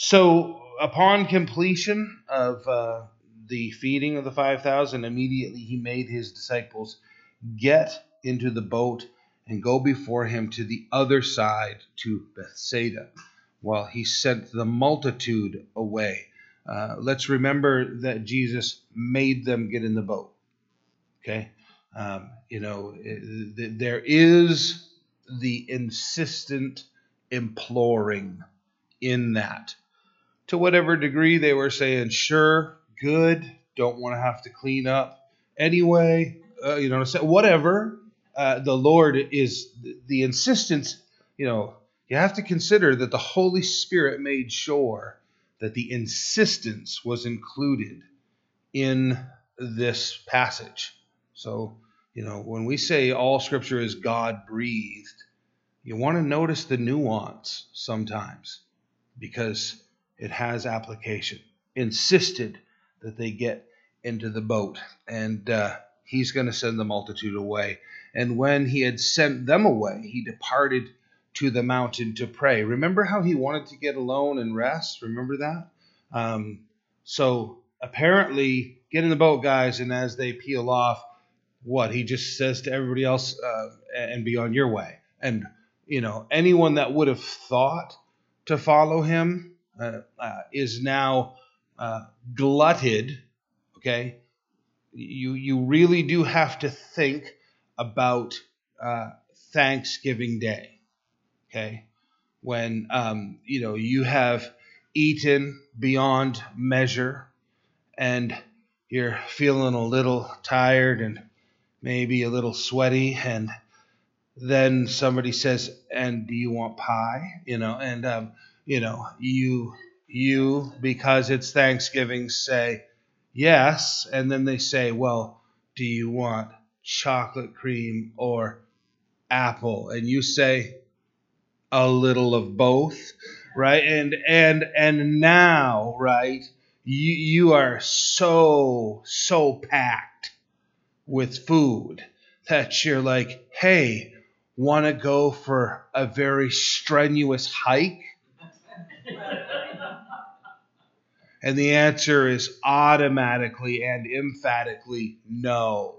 So, upon completion of uh, the feeding of the 5,000, immediately he made his disciples get into the boat and go before him to the other side to Bethsaida, while he sent the multitude away. Uh, let's remember that Jesus made them get in the boat. Okay? Um, you know, there is the insistent imploring in that. To whatever degree they were saying, sure, good, don't want to have to clean up anyway, uh, you know, whatever. Uh, the Lord is the insistence, you know, you have to consider that the Holy Spirit made sure that the insistence was included in this passage. So, you know, when we say all scripture is God breathed, you want to notice the nuance sometimes because it has application. Insisted that they get into the boat, and uh, he's going to send the multitude away. And when he had sent them away, he departed to the mountain to pray. Remember how he wanted to get alone and rest? Remember that? Um, so apparently, get in the boat, guys, and as they peel off, what he just says to everybody else uh, and be on your way and you know anyone that would have thought to follow him is now uh, glutted okay you you really do have to think about uh, thanksgiving day okay when um, you know you have eaten beyond measure and you're feeling a little tired and maybe a little sweaty, and then somebody says, "And do you want pie?" You know, and um, you know, you you because it's Thanksgiving say yes, and then they say, "Well, do you want chocolate cream or apple?" And you say a little of both, right? And and and now, right? You you are so so packed with food that you're like, hey, want to go for a very strenuous hike? And the answer is automatically and emphatically no.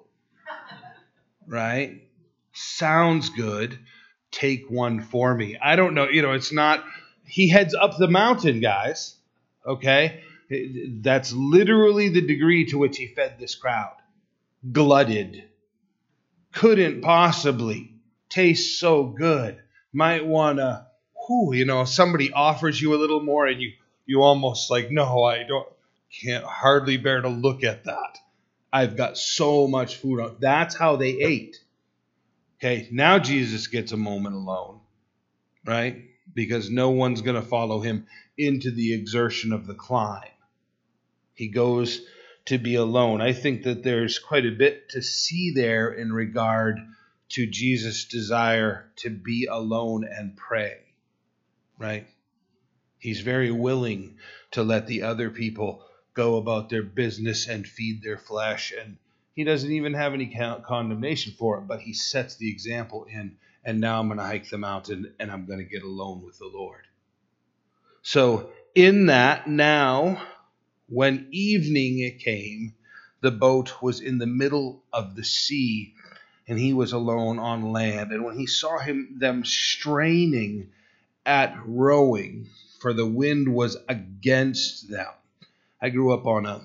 Right? Sounds good. Take one for me. I don't know. You know, it's not. He heads up the mountain, guys. Okay? That's literally the degree to which he fed this crowd glutted. Couldn't possibly taste so good. Might wanna, whoo, you know, somebody offers you a little more and you you almost like, no, I don't can't hardly bear to look at that. I've got so much food on. That's how they ate. Okay, now Jesus gets a moment alone, right? Because no one's going to follow him into the exertion of the climb. He goes to be alone. I think that there's quite a bit to see there in regard to Jesus' desire to be alone and pray, right? He's very willing to let the other people go about their business and feed their flesh. And he doesn't even have any condemnation for it, but he sets the example in, and now I'm going to hike the mountain and I'm going to get alone with the Lord. So, in that, now when evening it came, the boat was in the middle of the sea, and he was alone on land. And when he saw him them straining at rowing, for the wind was against them. I grew up on a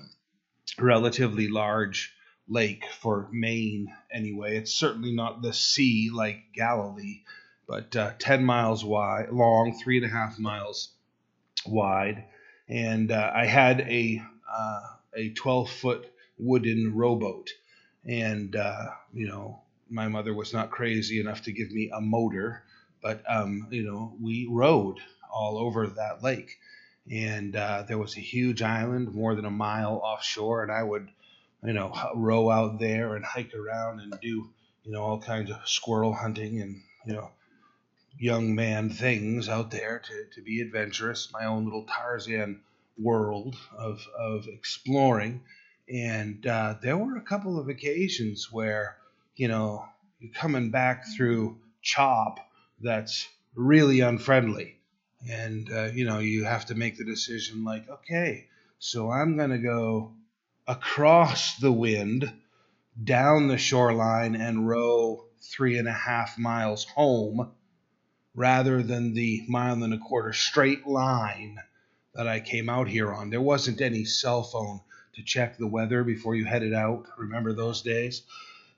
relatively large lake for Maine anyway. It's certainly not the sea like Galilee, but uh, 10 miles wide, long, three and a half miles wide and uh, I had a uh, a 12 foot wooden rowboat, and uh, you know my mother was not crazy enough to give me a motor, but um, you know we rode all over that lake, and uh, there was a huge island more than a mile offshore, and I would you know row out there and hike around and do you know all kinds of squirrel hunting and you know young man things out there to, to be adventurous, my own little Tarzan world of, of exploring. And uh, there were a couple of occasions where, you know, you're coming back through chop that's really unfriendly. And, uh, you know, you have to make the decision like, okay, so I'm going to go across the wind down the shoreline and row three and a half miles home rather than the mile and a quarter straight line that I came out here on. There wasn't any cell phone to check the weather before you headed out. Remember those days?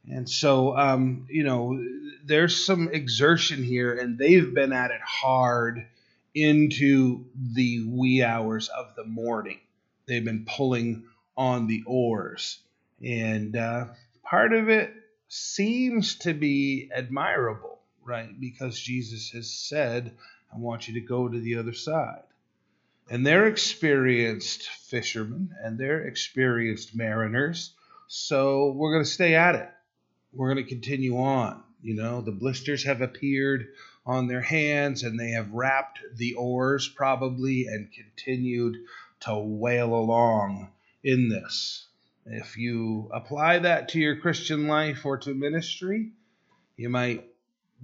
And so, um, you know, there's some exertion here, and they've been at it hard into the wee hours of the morning. They've been pulling on the oars. And uh, part of it seems to be admirable, right? Because Jesus has said, I want you to go to the other side. And they're experienced fishermen and they're experienced mariners. So we're going to stay at it. We're going to continue on. You know, the blisters have appeared on their hands and they have wrapped the oars probably and continued to wail along in this. If you apply that to your Christian life or to ministry, you might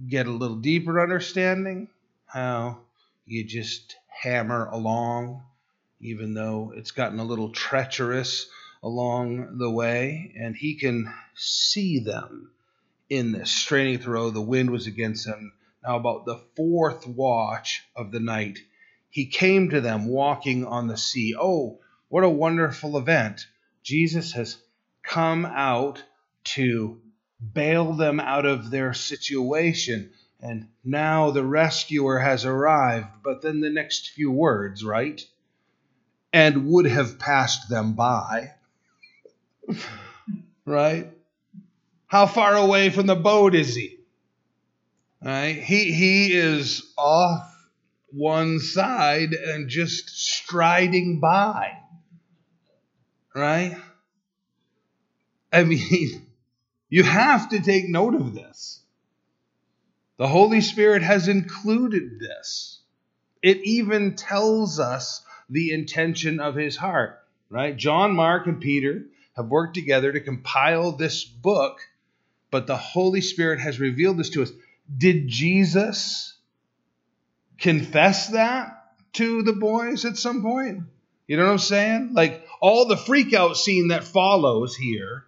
get a little deeper understanding how you just hammer along, even though it's gotten a little treacherous along the way, and he can see them in this straining throw. The wind was against them. Now, about the fourth watch of the night, he came to them walking on the sea. Oh, what a wonderful event! Jesus has come out to bail them out of their situation and now the rescuer has arrived. But then the next few words, right? And would have passed them by. right? How far away from the boat is he? Right? He he is off one side and just striding by. Right? I mean, you have to take note of this. The Holy Spirit has included this. It even tells us the intention of his heart, right? John, Mark, and Peter have worked together to compile this book, but the Holy Spirit has revealed this to us. Did Jesus confess that to the boys at some point? You know what I'm saying? Like all the freakout scene that follows here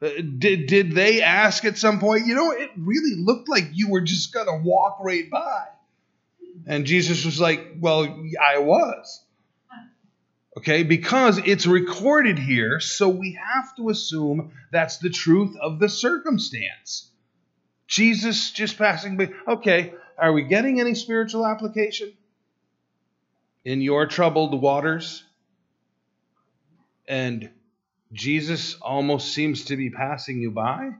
uh, did did they ask at some point? You know, it really looked like you were just gonna walk right by, and Jesus was like, "Well, I was." Okay, because it's recorded here, so we have to assume that's the truth of the circumstance. Jesus just passing by. Okay, are we getting any spiritual application in your troubled waters? And Jesus almost seems to be passing you by.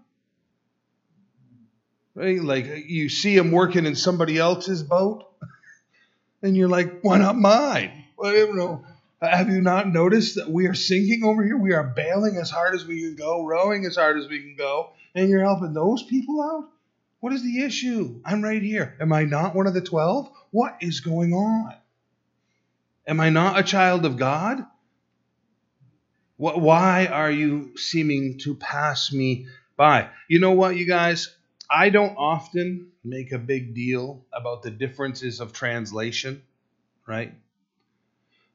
Right? Like you see him working in somebody else's boat, and you're like, why not mine? Well, you know, Uh, have you not noticed that we are sinking over here? We are bailing as hard as we can go, rowing as hard as we can go, and you're helping those people out? What is the issue? I'm right here. Am I not one of the 12? What is going on? Am I not a child of God? Why are you seeming to pass me by? You know what, you guys? I don't often make a big deal about the differences of translation, right?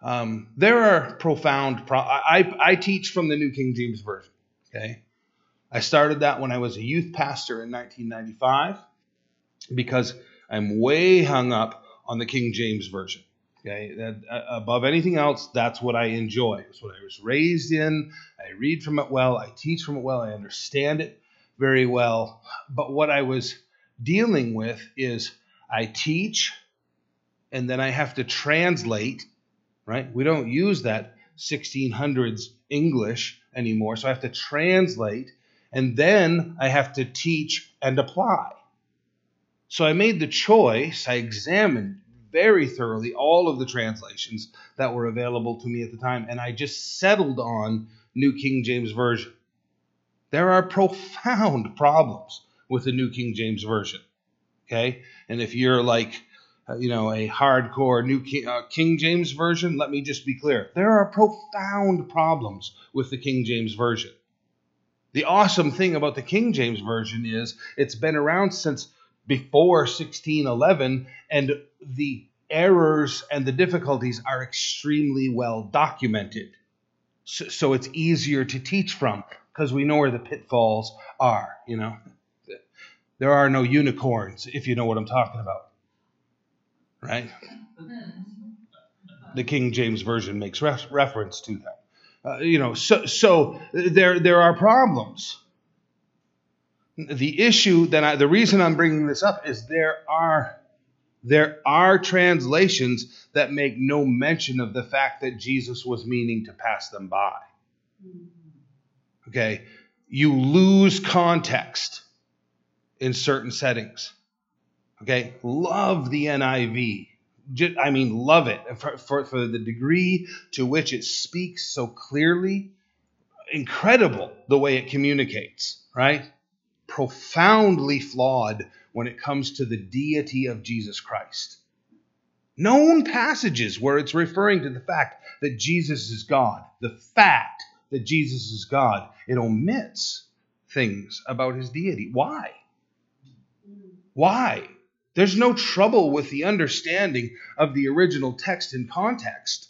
Um, there are profound. Pro- I, I teach from the New King James Version. Okay, I started that when I was a youth pastor in 1995 because I'm way hung up on the King James Version. Okay, that, uh, above anything else, that's what I enjoy. It's what I was raised in. I read from it well. I teach from it well. I understand it very well. But what I was dealing with is I teach, and then I have to translate. Right? We don't use that 1600s English anymore, so I have to translate, and then I have to teach and apply. So I made the choice. I examined very thoroughly all of the translations that were available to me at the time, and I just settled on New King James Version. There are profound problems with the New King James Version. Okay? And if you're like, uh, you know, a hardcore New King, uh, King James Version, let me just be clear. There are profound problems with the King James Version. The awesome thing about the King James Version is it's been around since before 1611, and the errors and the difficulties are extremely well documented. So, so it's easier to teach from because we know where the pitfalls are, you know. There are no unicorns, if you know what I'm talking about. Right? The King James Version makes reference to that. Uh, you know, so, so there, there are problems. The issue that I, the reason I'm bringing this up is there are there are translations that make no mention of the fact that Jesus was meaning to pass them by. Okay, you lose context in certain settings. Okay, love the NIV. I mean, love it for, for, for the degree to which it speaks so clearly. Incredible the way it communicates, right? Profoundly flawed when it comes to the deity of Jesus Christ. Known passages where it's referring to the fact that Jesus is God, the fact that Jesus is God, it omits things about his deity. Why? Why? There's no trouble with the understanding of the original text in context.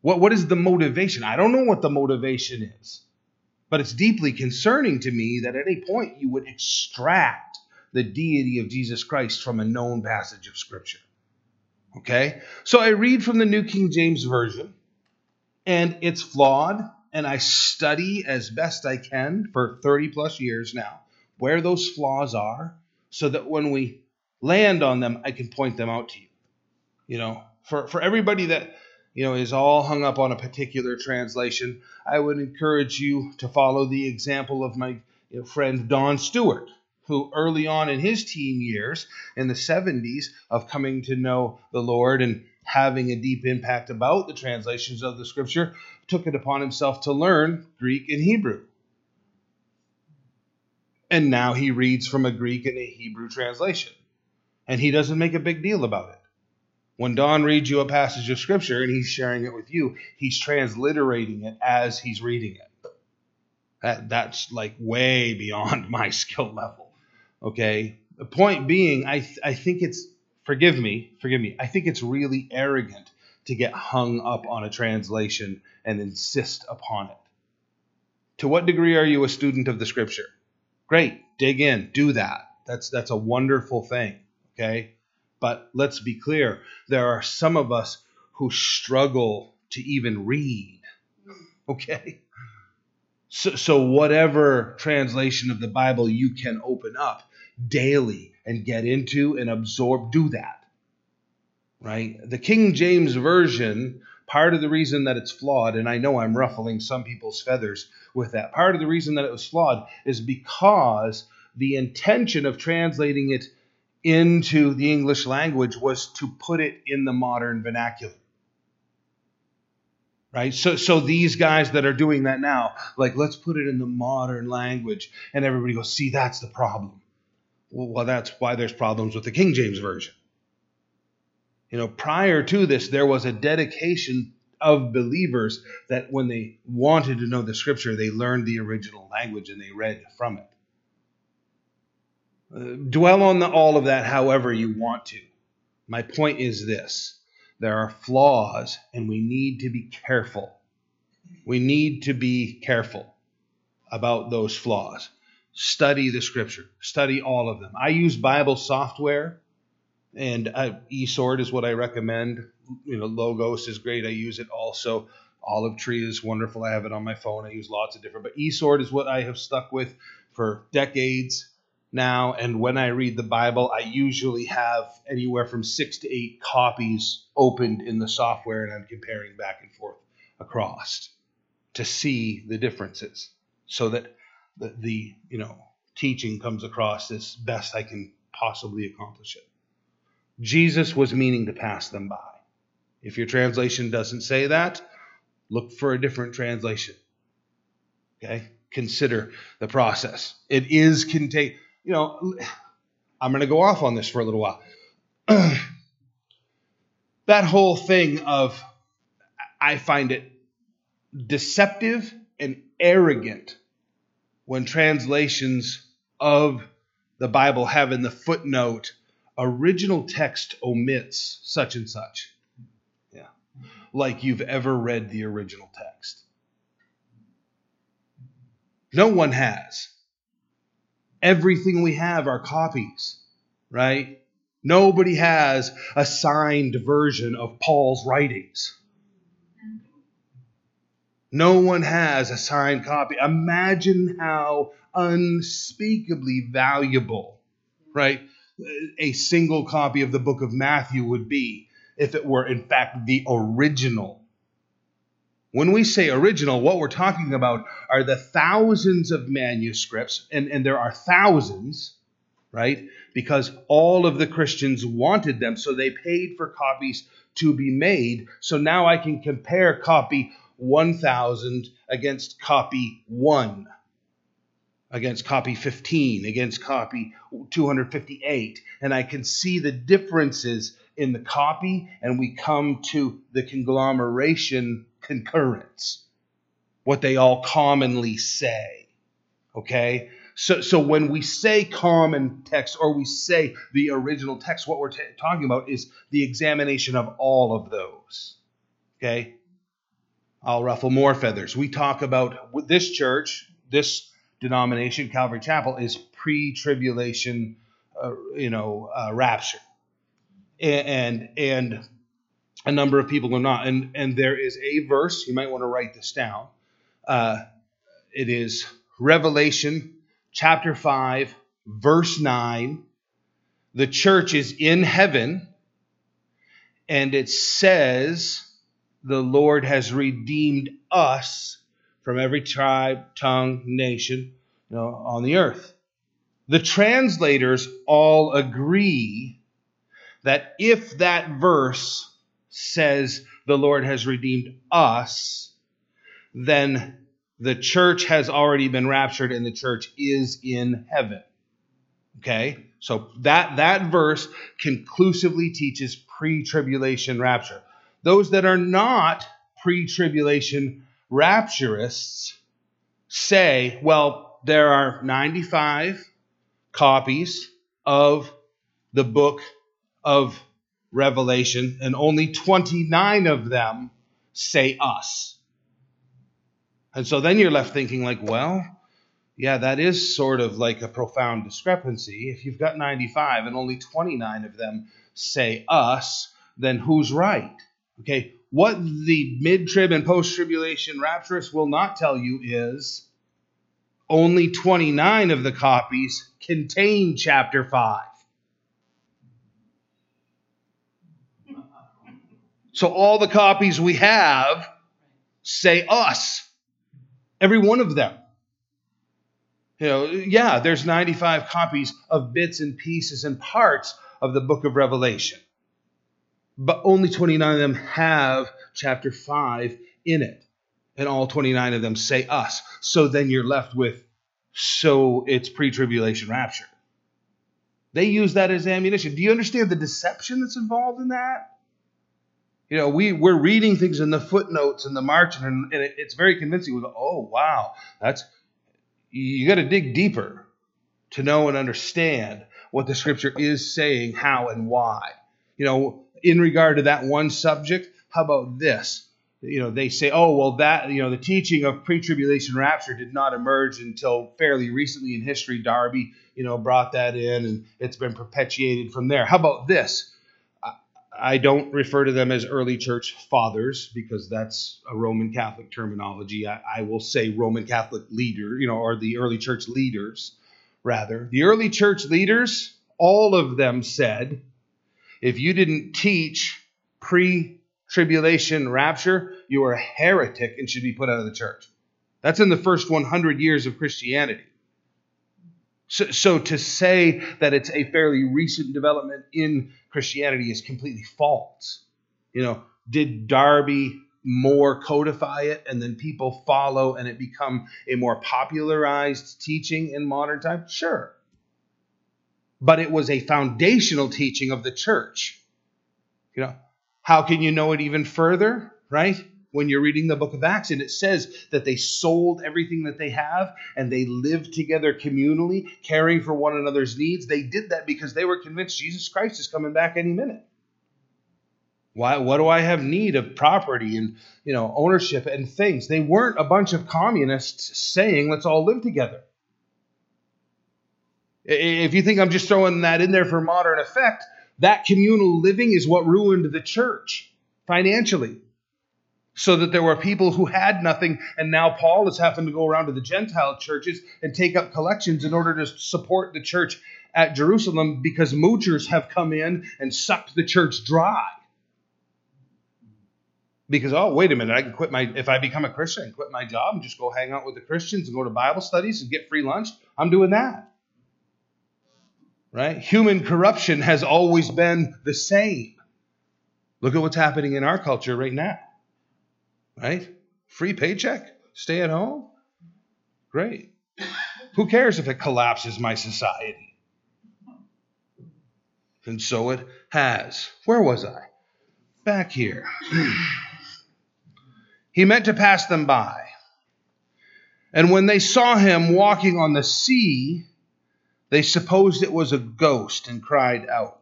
What, what is the motivation? I don't know what the motivation is, but it's deeply concerning to me that at any point you would extract the deity of Jesus Christ from a known passage of Scripture. Okay? So I read from the New King James Version, and it's flawed, and I study as best I can for 30 plus years now where those flaws are so that when we land on them, I can point them out to you. You know, for, for everybody that, you know, is all hung up on a particular translation, I would encourage you to follow the example of my friend Don Stewart, who early on in his teen years in the 70s of coming to know the Lord and having a deep impact about the translations of the scripture, took it upon himself to learn Greek and Hebrew. And now he reads from a Greek and a Hebrew translation. And he doesn't make a big deal about it. When Don reads you a passage of scripture and he's sharing it with you, he's transliterating it as he's reading it. That, that's like way beyond my skill level. Okay. The point being, I, th- I think it's, forgive me, forgive me, I think it's really arrogant to get hung up on a translation and insist upon it. To what degree are you a student of the scripture? Great, dig in, do that. That's that's a wonderful thing, okay? But let's be clear, there are some of us who struggle to even read. Okay? So, so whatever translation of the Bible you can open up daily and get into and absorb, do that. Right? The King James Version, part of the reason that it's flawed, and I know I'm ruffling some people's feathers with that, part of the reason that it was flawed is because the intention of translating it into the English language was to put it in the modern vernacular right so so these guys that are doing that now like let's put it in the modern language and everybody goes see that's the problem well, that's why there's problems with the King James Version. You know, prior to this, there was a dedication of believers that when they wanted to know the scripture, they learned the original language and they read from it. Uh, dwell on the, all of that however you want to. My point is this there are flaws, and we need to be careful. We need to be careful about those flaws study the scripture, study all of them. I use Bible software, and uh, eSword is what I recommend. You know, Logos is great. I use it also. Olive Tree is wonderful. I have it on my phone. I use lots of different, but eSword is what I have stuck with for decades now. And when I read the Bible, I usually have anywhere from six to eight copies opened in the software, and I'm comparing back and forth across to see the differences so that the, the you know teaching comes across as best I can possibly accomplish it. Jesus was meaning to pass them by. If your translation doesn't say that, look for a different translation. Okay? Consider the process. It is contain you know, I'm going to go off on this for a little while. that whole thing of I find it deceptive and arrogant when translations of the Bible have in the footnote, original text omits such and such. Yeah. Like you've ever read the original text. No one has. Everything we have are copies, right? Nobody has a signed version of Paul's writings. No one has a signed copy. Imagine how unspeakably valuable, right, a single copy of the book of Matthew would be if it were, in fact, the original. When we say original, what we're talking about are the thousands of manuscripts, and, and there are thousands, right? Because all of the Christians wanted them, so they paid for copies to be made. So now I can compare copy 1000 against copy 1, against copy 15, against copy 258. And I can see the differences in the copy, and we come to the conglomeration concurrence, what they all commonly say. Okay? So, so when we say common text or we say the original text, what we're t- talking about is the examination of all of those. Okay? I'll ruffle more feathers. We talk about this church, this denomination, Calvary Chapel, is pre-tribulation, uh, you know, uh, rapture, and and a number of people are not. And and there is a verse you might want to write this down. Uh, it is Revelation chapter five, verse nine. The church is in heaven, and it says the Lord has redeemed us from every tribe, tongue, nation you know, on the earth. The translators all agree that if that verse says the Lord has redeemed us, then the church has already been raptured and the church is in heaven. Okay? So that that verse conclusively teaches pre-tribulation rapture. Those that are not pre tribulation rapturists say, well, there are 95 copies of the book of Revelation, and only 29 of them say us. And so then you're left thinking, like, well, yeah, that is sort of like a profound discrepancy. If you've got 95 and only 29 of them say us, then who's right? Okay, what the mid trib and post tribulation rapturists will not tell you is only 29 of the copies contain chapter 5. So all the copies we have say us, every one of them. You know, yeah, there's 95 copies of bits and pieces and parts of the book of Revelation but only 29 of them have chapter 5 in it. And all 29 of them say us. So then you're left with, so it's pre tribulation rapture. They use that as ammunition. Do you understand the deception that's involved in that? You know, we, we're reading things in the footnotes and the margin, and, and it, it's very convincing. We go, oh, wow, that's, you got to dig deeper to know and understand what the scripture is saying, how and why. You know, in regard to that one subject, how about this? You know, they say, oh, well, that, you know, the teaching of pre tribulation rapture did not emerge until fairly recently in history. Darby, you know, brought that in and it's been perpetuated from there. How about this? I don't refer to them as early church fathers because that's a Roman Catholic terminology. I, I, will say Roman Catholic leader, you know, or the early church leaders, rather. The early church leaders, all of them said if you didn't teach pre tribulation rapture, you are a heretic and should be put out of the church. That's in the first 100 years of Christianity. So, so, to say that it's a fairly recent development in Christianity is completely false. You know, did Darby more codify it and then people follow and it become a more popularized teaching in modern times? Sure but it was a foundational teaching of the church. You know, how can you know it even further, right? When you're reading the book of Acts, and it says that they sold everything that they have and they lived together communally, caring for one another's needs. They did that because they were convinced Jesus Christ is coming back any minute. Why, what do I have need of property and you know ownership and things? They weren't a bunch of communists saying let's all live together. If you think I'm just throwing that in there for modern effect, that communal living is what ruined the church financially. So that there were people who had nothing, and now Paul is having to go around to the Gentile churches and take up collections in order to support the church at Jerusalem because moochers have come in and sucked the church dry. Because, oh, wait a minute, I can quit my, if I become a Christian, quit my job and just go hang out with the Christians and go to Bible studies and get free lunch. I'm doing that right? Human corruption has always been the same. Look at what's happening in our culture right now, right? Free paycheck, stay at home. Great. Who cares if it collapses my society? And so it has. Where was I? Back here. he meant to pass them by. And when they saw him walking on the sea, they supposed it was a ghost and cried out.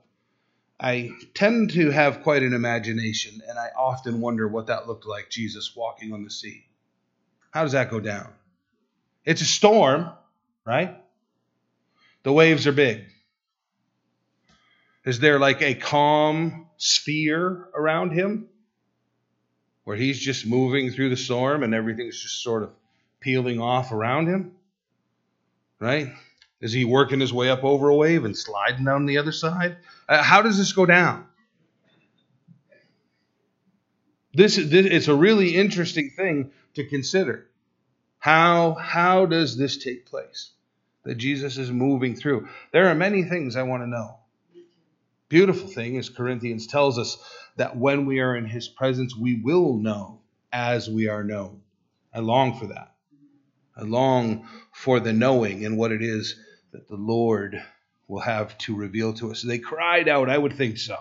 I tend to have quite an imagination, and I often wonder what that looked like Jesus walking on the sea. How does that go down? It's a storm, right? The waves are big. Is there like a calm sphere around him where he's just moving through the storm and everything's just sort of peeling off around him? Right? Is he working his way up over a wave and sliding down the other side? Uh, how does this go down? This, this it's a really interesting thing to consider. How how does this take place? That Jesus is moving through. There are many things I want to know. Beautiful thing is Corinthians tells us that when we are in his presence we will know as we are known. I long for that. I long for the knowing and what it is that the Lord will have to reveal to us. They cried out, I would think so.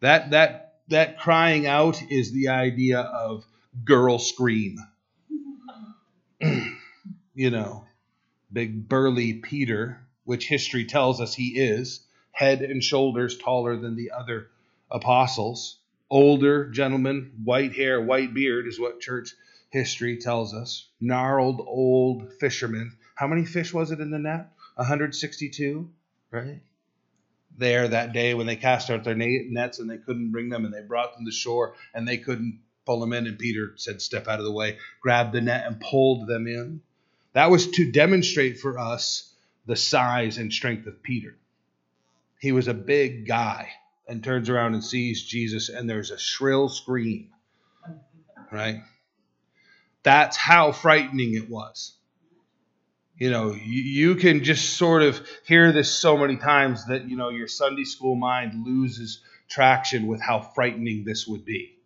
That that that crying out is the idea of girl scream. you know, big burly Peter, which history tells us he is, head and shoulders taller than the other apostles. Older gentleman, white hair, white beard is what church history tells us. Gnarled old fisherman. How many fish was it in the net? 162, right? There that day when they cast out their nets and they couldn't bring them and they brought them to shore and they couldn't pull them in and Peter said step out of the way, grabbed the net and pulled them in. That was to demonstrate for us the size and strength of Peter. He was a big guy and turns around and sees Jesus and there's a shrill scream. Right? That's how frightening it was. You know, you, you can just sort of hear this so many times that, you know, your Sunday school mind loses traction with how frightening this would be.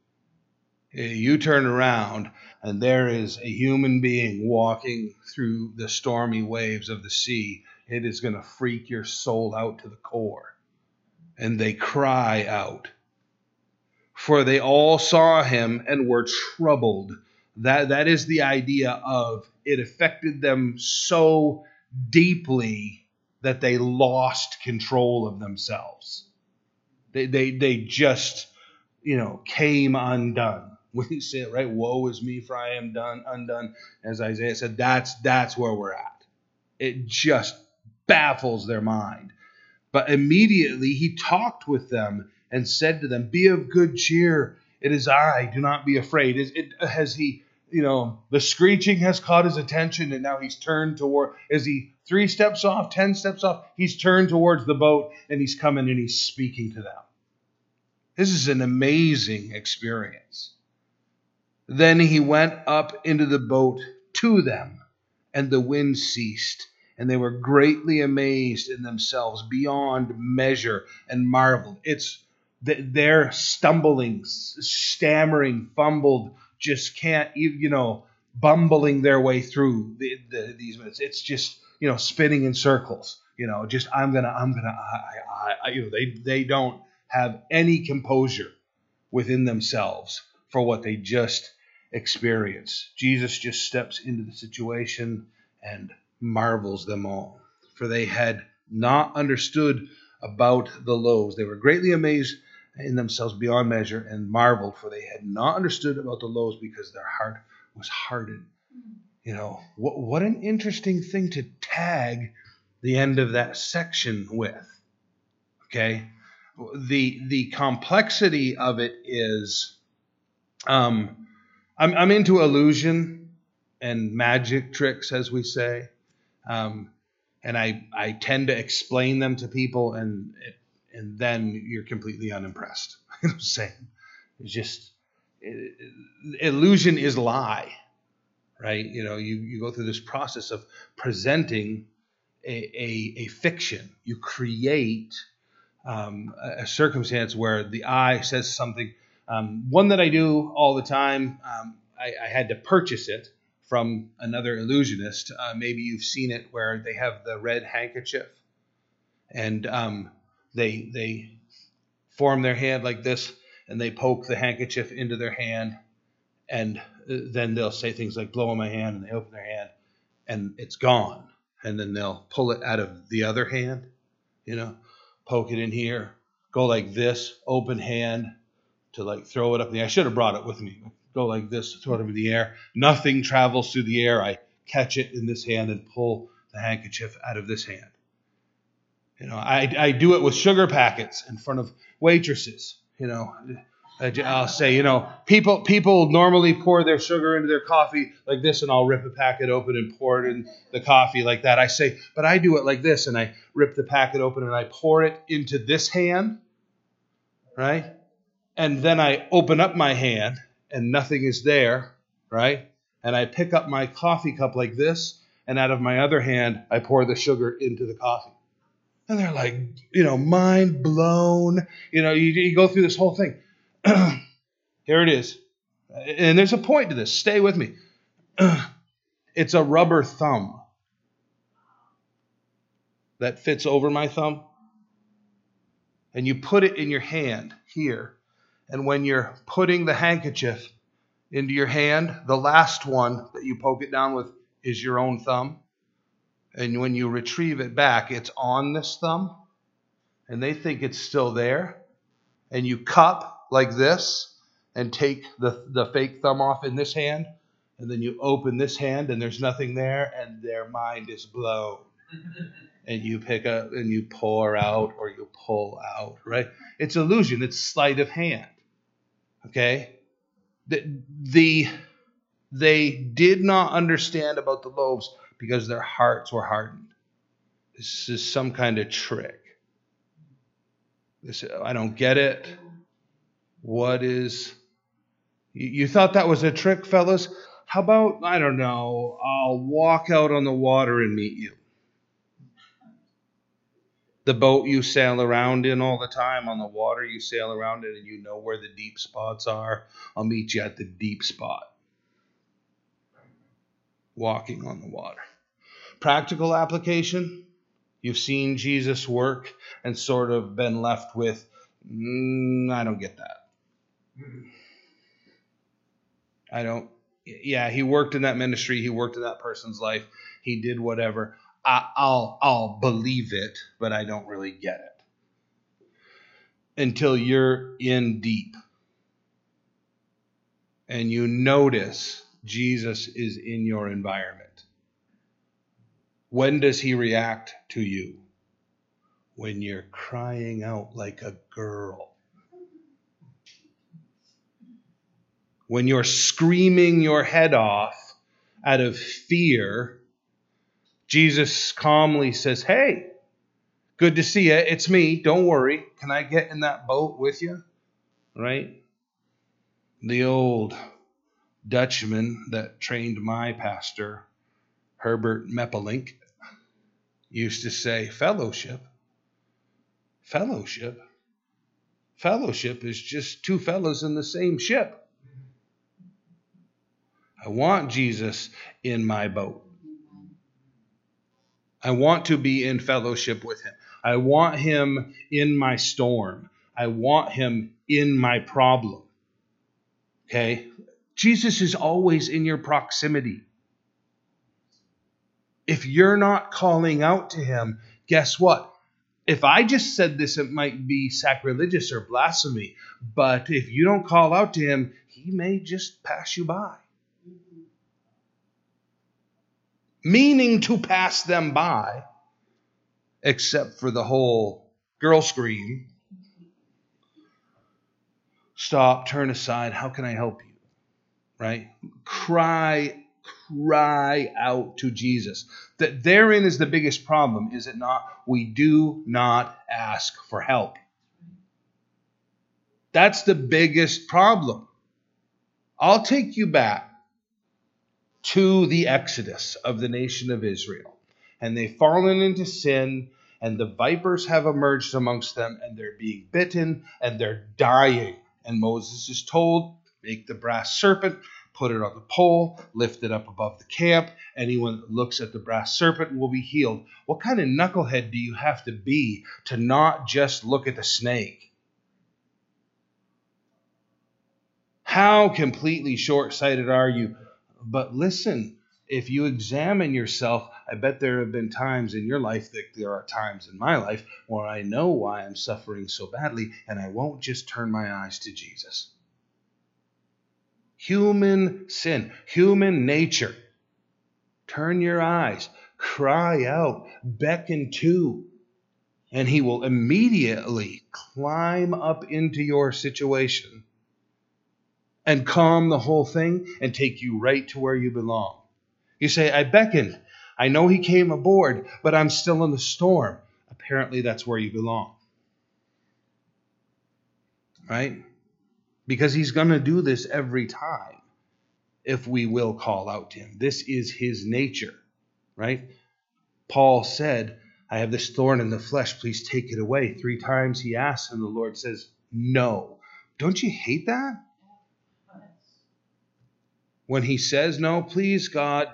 Eh, you turn around and there is a human being walking through the stormy waves of the sea. It is going to freak your soul out to the core. And they cry out. For they all saw him and were troubled that that is the idea of it affected them so deeply that they lost control of themselves. They they they just you know came undone. We say it right, woe is me, for I am done undone. As Isaiah said, that's that's where we're at. It just baffles their mind. But immediately he talked with them and said to them, Be of good cheer. It is I. Do not be afraid. Is it has he you know, the screeching has caught his attention, and now he's turned toward. Is he three steps off, ten steps off? He's turned towards the boat, and he's coming and he's speaking to them. This is an amazing experience. Then he went up into the boat to them, and the wind ceased, and they were greatly amazed in themselves beyond measure and marveled. It's they're stumbling, stammering, fumbled just can't, you know, bumbling their way through the, the, these minutes. It's just, you know, spinning in circles. You know, just I'm gonna, I'm gonna, I, I, I, you know, they they don't have any composure within themselves for what they just experience. Jesus just steps into the situation and marvels them all, for they had not understood about the loaves. They were greatly amazed in themselves beyond measure and marveled, for they had not understood about the loaves because their heart was hardened. You know, what, what an interesting thing to tag the end of that section with. Okay? The the complexity of it is um I'm I'm into illusion and magic tricks as we say. Um and I I tend to explain them to people and it, and then you're completely unimpressed. I'm saying? It's just it, illusion is lie right? You know, you, you go through this process of presenting a, a, a fiction. You create um, a, a, circumstance where the eye says something. Um, one that I do all the time, um, I, I, had to purchase it from another illusionist. Uh, maybe you've seen it where they have the red handkerchief and um, they, they form their hand like this and they poke the handkerchief into their hand and uh, then they'll say things like blow on my hand and they open their hand and it's gone. And then they'll pull it out of the other hand you know poke it in here go like this open hand to like throw it up in the air. I should have brought it with me go like this throw it up in the air. Nothing travels through the air. I catch it in this hand and pull the handkerchief out of this hand you know i, I do it with sugar packets in front of waitresses you know I'll say, you know, people people normally pour their sugar into their coffee like this, and I'll rip a packet open and pour it in the coffee like that. I say, but I do it like this, and I rip the packet open and I pour it into this hand, right? And then I open up my hand and nothing is there, right? And I pick up my coffee cup like this, and out of my other hand, I pour the sugar into the coffee. And they're like, you know, mind blown. You know, you, you go through this whole thing. Here it is. And there's a point to this. Stay with me. it's a rubber thumb that fits over my thumb. And you put it in your hand here. And when you're putting the handkerchief into your hand, the last one that you poke it down with is your own thumb. And when you retrieve it back, it's on this thumb. And they think it's still there. And you cup like this and take the, the fake thumb off in this hand, and then you open this hand and there's nothing there, and their mind is blown. and you pick up and you pour out or you pull out, right? It's illusion, it's sleight of hand. Okay? The, the they did not understand about the loaves because their hearts were hardened. This is some kind of trick. This, I don't get it. What is. You thought that was a trick, fellas? How about, I don't know, I'll walk out on the water and meet you? The boat you sail around in all the time on the water, you sail around in, and you know where the deep spots are. I'll meet you at the deep spot. Walking on the water. Practical application you've seen Jesus work and sort of been left with, mm, I don't get that. I don't. Yeah, he worked in that ministry. He worked in that person's life. He did whatever. I, I'll I'll believe it, but I don't really get it until you're in deep and you notice Jesus is in your environment. When does he react to you? When you're crying out like a girl when you're screaming your head off out of fear, Jesus calmly says, Hey, good to see you. It's me. Don't worry. Can I get in that boat with you? Right? The old Dutchman that trained my pastor, Herbert Meppelink, used to say, Fellowship. Fellowship. Fellowship is just two fellows in the same ship. I want Jesus in my boat. I want to be in fellowship with him. I want him in my storm. I want him in my problem. Okay? Jesus is always in your proximity. If you're not calling out to him, guess what? If I just said this, it might be sacrilegious or blasphemy. But if you don't call out to him, he may just pass you by. Meaning to pass them by, except for the whole girl scream. Stop, turn aside. How can I help you? Right? Cry, cry out to Jesus. That therein is the biggest problem, is it not? We do not ask for help. That's the biggest problem. I'll take you back to the exodus of the nation of Israel. And they've fallen into sin, and the vipers have emerged amongst them, and they're being bitten, and they're dying. And Moses is told, Make the brass serpent, put it on the pole, lift it up above the camp. Anyone that looks at the brass serpent will be healed. What kind of knucklehead do you have to be to not just look at the snake? How completely short sighted are you? But listen, if you examine yourself, I bet there have been times in your life that there are times in my life where I know why I'm suffering so badly, and I won't just turn my eyes to Jesus. Human sin, human nature. Turn your eyes, cry out, beckon to, and he will immediately climb up into your situation and calm the whole thing and take you right to where you belong. You say, I beckoned. I know he came aboard, but I'm still in the storm. Apparently, that's where you belong. Right? Because he's going to do this every time if we will call out to him. This is his nature. Right? Paul said, I have this thorn in the flesh. Please take it away. Three times he asks, and the Lord says, No. Don't you hate that? when he says, No, please, God,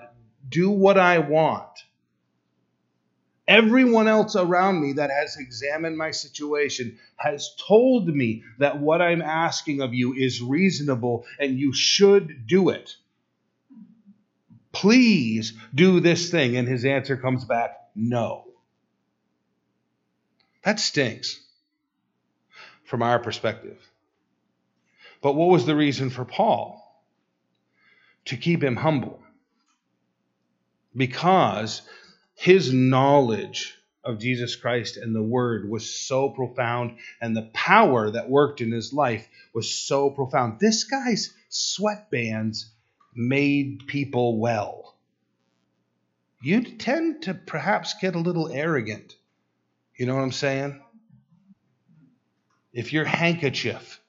do what I want. Everyone else around me that has examined my situation has told me that what I'm asking of you is reasonable and you should do it. Please do this thing. And his answer comes back, No. That stinks from our perspective. But what was the reason for Paul? to keep him humble because his knowledge of Jesus Christ and the Word was so profound, and the power that worked in his life was so profound. This guy's sweatbands made people well. You'd tend to perhaps get a little arrogant. You know what I'm saying? If your handkerchief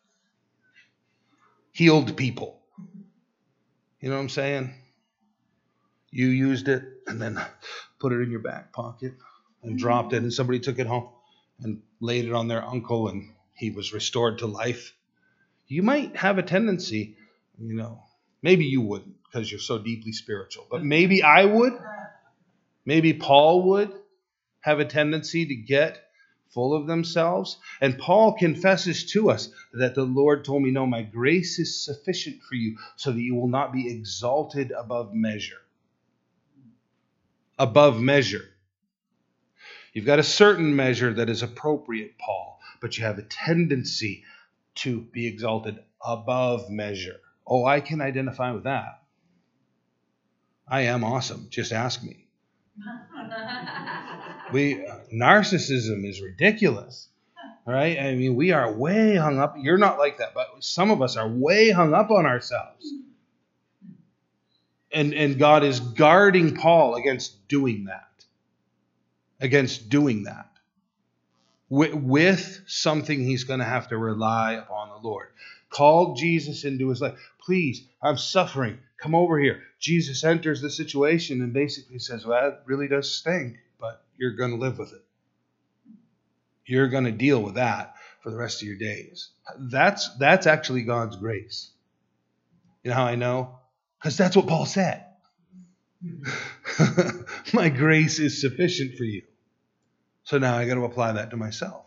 healed people, you know what I'm saying? You used it and then put it in your back pocket and mm-hmm. dropped it, and somebody took it home and laid it on their uncle, and he was restored to life. You might have a tendency, you know, maybe you wouldn't because you're so deeply spiritual, but maybe I would. Maybe Paul would have a tendency to get full of themselves. And Paul confesses to us that the Lord told me, No, my grace is sufficient for you so that you will not be exalted above measure. Above measure. You've got a certain measure that is appropriate, Paul, but you have a tendency to be exalted above measure. Oh, I can identify with that. I am awesome. Just ask me. we uh, narcissism is ridiculous. Right? I mean, we are way hung up. You're not like that, but some of us are way hung up on ourselves. And and God is guarding Paul against doing that. Against doing that. With, with something he's going to have to rely upon the Lord. Called Jesus into his life. Please, I'm suffering. Come over here. Jesus enters the situation and basically says, Well, that really does stink, but you're going to live with it. You're going to deal with that for the rest of your days. That's that's actually God's grace. You know how I know? Because that's what Paul said. My grace is sufficient for you. So now I got to apply that to myself.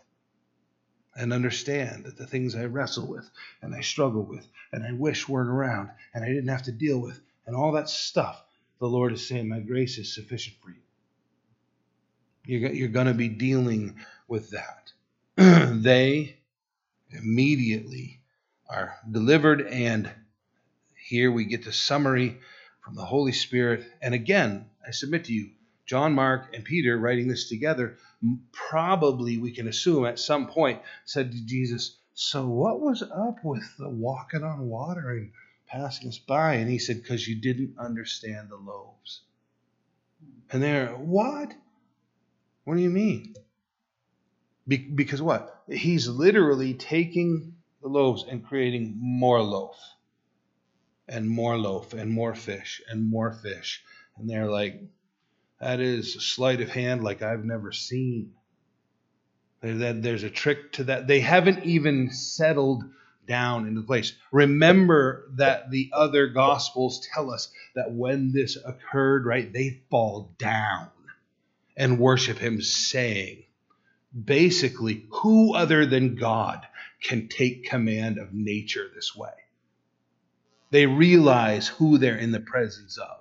and understand that the things I wrestle with and I struggle with and I wish weren't around and I didn't have to deal with and all that stuff, the Lord is saying, My grace is sufficient for you. You're, you're going to be dealing with that. they immediately are delivered, and here we get the summary from the Holy Spirit. And again, I submit to you, John, Mark, and Peter writing this together, probably we can assume at some point said to Jesus, So what was up with the walking on water and passing us by? And he said, Because you didn't understand the loaves. And they're, What? What do you mean? Be- because what? He's literally taking the loaves and creating more loaf and more loaf and more fish and more fish. And they're like, that is a sleight of hand like I've never seen. There's a trick to that. They haven't even settled down into the place. Remember that the other gospels tell us that when this occurred, right, they fall down and worship him, saying, basically, who other than God can take command of nature this way? They realize who they're in the presence of.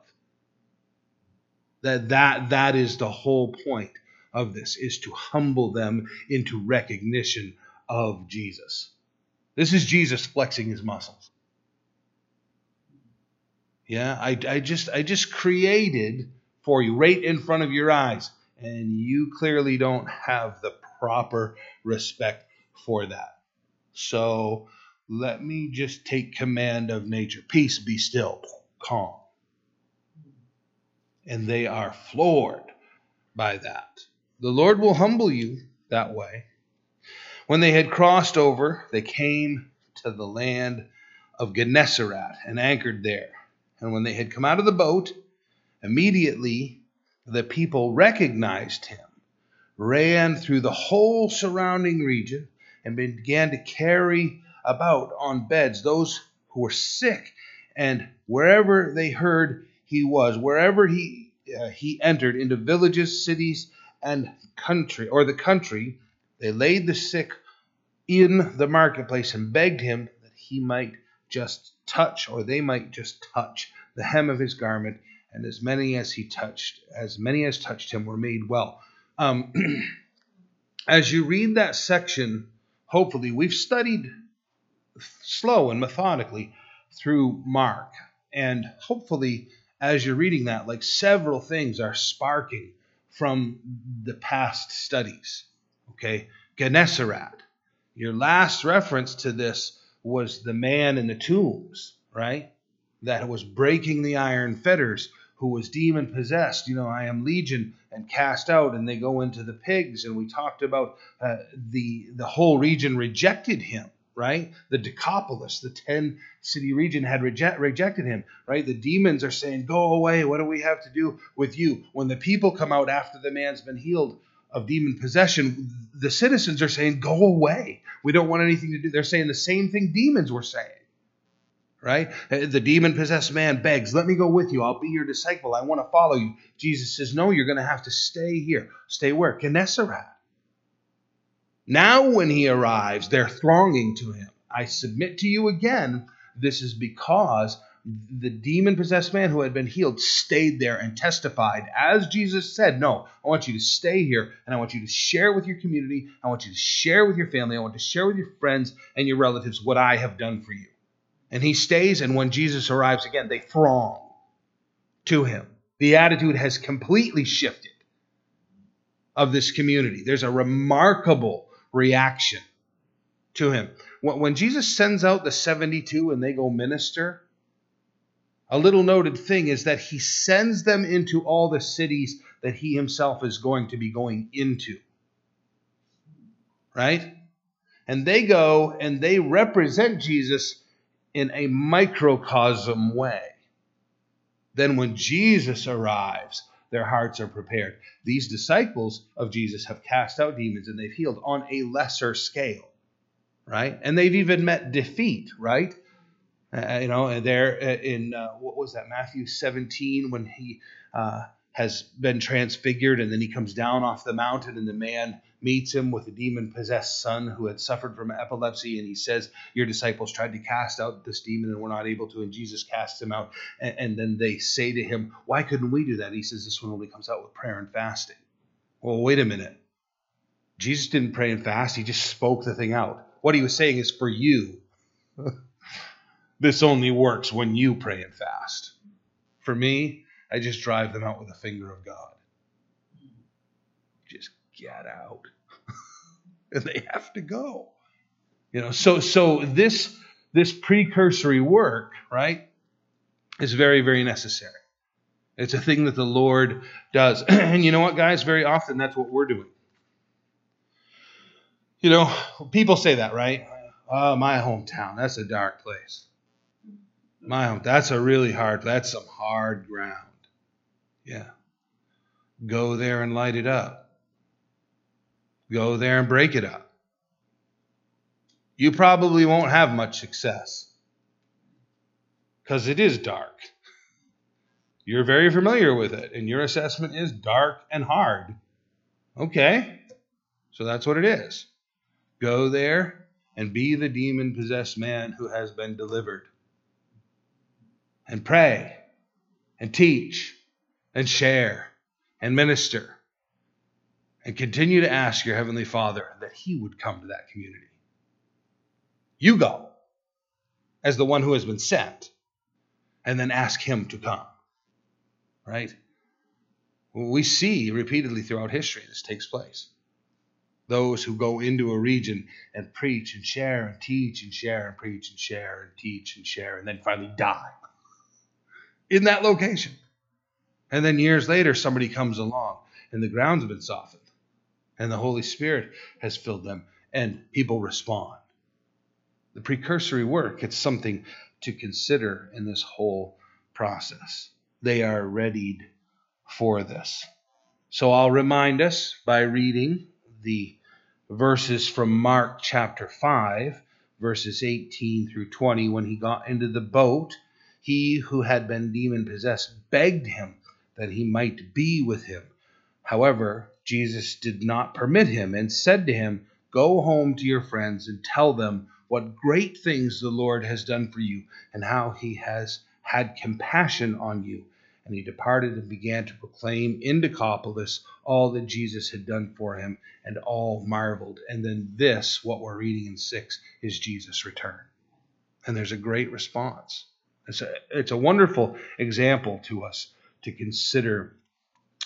That, that, that is the whole point of this, is to humble them into recognition of Jesus. This is Jesus flexing his muscles. Yeah, I, I just I just created for you right in front of your eyes and you clearly don't have the proper respect for that. So let me just take command of nature. Peace, be still, calm. And they are floored by that. The Lord will humble you that way. When they had crossed over, they came to the land of Gennesaret and anchored there. And when they had come out of the boat, immediately the people recognized him, ran through the whole surrounding region, and began to carry about on beds those who were sick. And wherever they heard he was, wherever he uh, he entered into villages, cities, and country, or the country, they laid the sick in the marketplace and begged him that he might just touch, or they might just touch the hem of his garment, and as many as he touched, as many as touched him were made well. Um, as you read that section, hopefully, we've studied slow and methodically through Mark. And hopefully, as you're reading that, like several things are sparking from the past studies. Okay, Gennesaret. Your last reference to this was the man in the tombs, right? That was breaking the iron fetters who was demon possessed. You know, I am legion and cast out, and they go into the pigs. And we talked about uh, the the whole region rejected him, right? The Decapolis, the ten city region, had reject, rejected him, right? The demons are saying, "Go away! What do we have to do with you?" When the people come out after the man's been healed of demon possession, the citizens are saying, "Go away! We don't want anything to do." They're saying the same thing demons were saying right? Uh, the demon possessed man begs, Let me go with you. I'll be your disciple. I want to follow you. Jesus says, No, you're going to have to stay here. Stay where? Gennesaret. Now, when he arrives, they're thronging to him. I submit to you again, this is because the demon possessed man who had been healed stayed there and testified, as Jesus said, No, I want you to stay here and I want you to share with your community. I want you to share with your family. I want to share with your friends and your relatives what I have done for you. And he stays, and when Jesus arrives again, they throng to him. The attitude has completely shifted of this community. There's a remarkable reaction to him. When Jesus sends out the 72 and they go minister, a little noted thing is that he sends them into all the cities that he himself is going to be going into. Right? And they go and they represent Jesus in a microcosm way. Then, when Jesus arrives, their hearts are prepared. These disciples of Jesus have cast out demons and they've healed on a lesser scale, right? And they've even met defeat, right? Uh, you know, they're uh, in uh, what was that Matthew 17 when he uh, has been transfigured, and then he comes down off the mountain, and the man meets him with a demon possessed son who had suffered from epilepsy. And he says, Your disciples tried to cast out this demon and were not able to. And Jesus casts him out. And, and then they say to him, Why couldn't we do that? He says, This one only comes out with prayer and fasting. Well, wait a minute. Jesus didn't pray and fast, he just spoke the thing out. What he was saying is, For you, this only works when you pray and fast. For me, I just drive them out with the finger of God. Get out. and they have to go. You know, so so this this precursory work, right, is very, very necessary. It's a thing that the Lord does. and you know what, guys? Very often that's what we're doing. You know, people say that, right? Oh, my hometown, that's a dark place. My home, that's a really hard, that's some hard ground. Yeah. Go there and light it up. Go there and break it up. You probably won't have much success because it is dark. You're very familiar with it, and your assessment is dark and hard. Okay, so that's what it is. Go there and be the demon possessed man who has been delivered. And pray and teach and share and minister and continue to ask your Heavenly Father that He would come to that community. You go as the one who has been sent, and then ask Him to come. Right? We see repeatedly throughout history this takes place. Those who go into a region and preach and share and teach and share and preach and share and teach and share and then finally die in that location. And then years later, somebody comes along and the ground's been softened and the Holy Spirit has filled them, and people respond. The precursory work, it's something to consider in this whole process. They are readied for this. So I'll remind us by reading the verses from Mark chapter 5, verses 18 through 20. When he got into the boat, he who had been demon possessed begged him that he might be with him. However, Jesus did not permit him and said to him, Go home to your friends and tell them what great things the Lord has done for you and how he has had compassion on you. And he departed and began to proclaim in Decapolis all that Jesus had done for him, and all marveled. And then this, what we're reading in 6, is Jesus' return. And there's a great response. It's a, it's a wonderful example to us to consider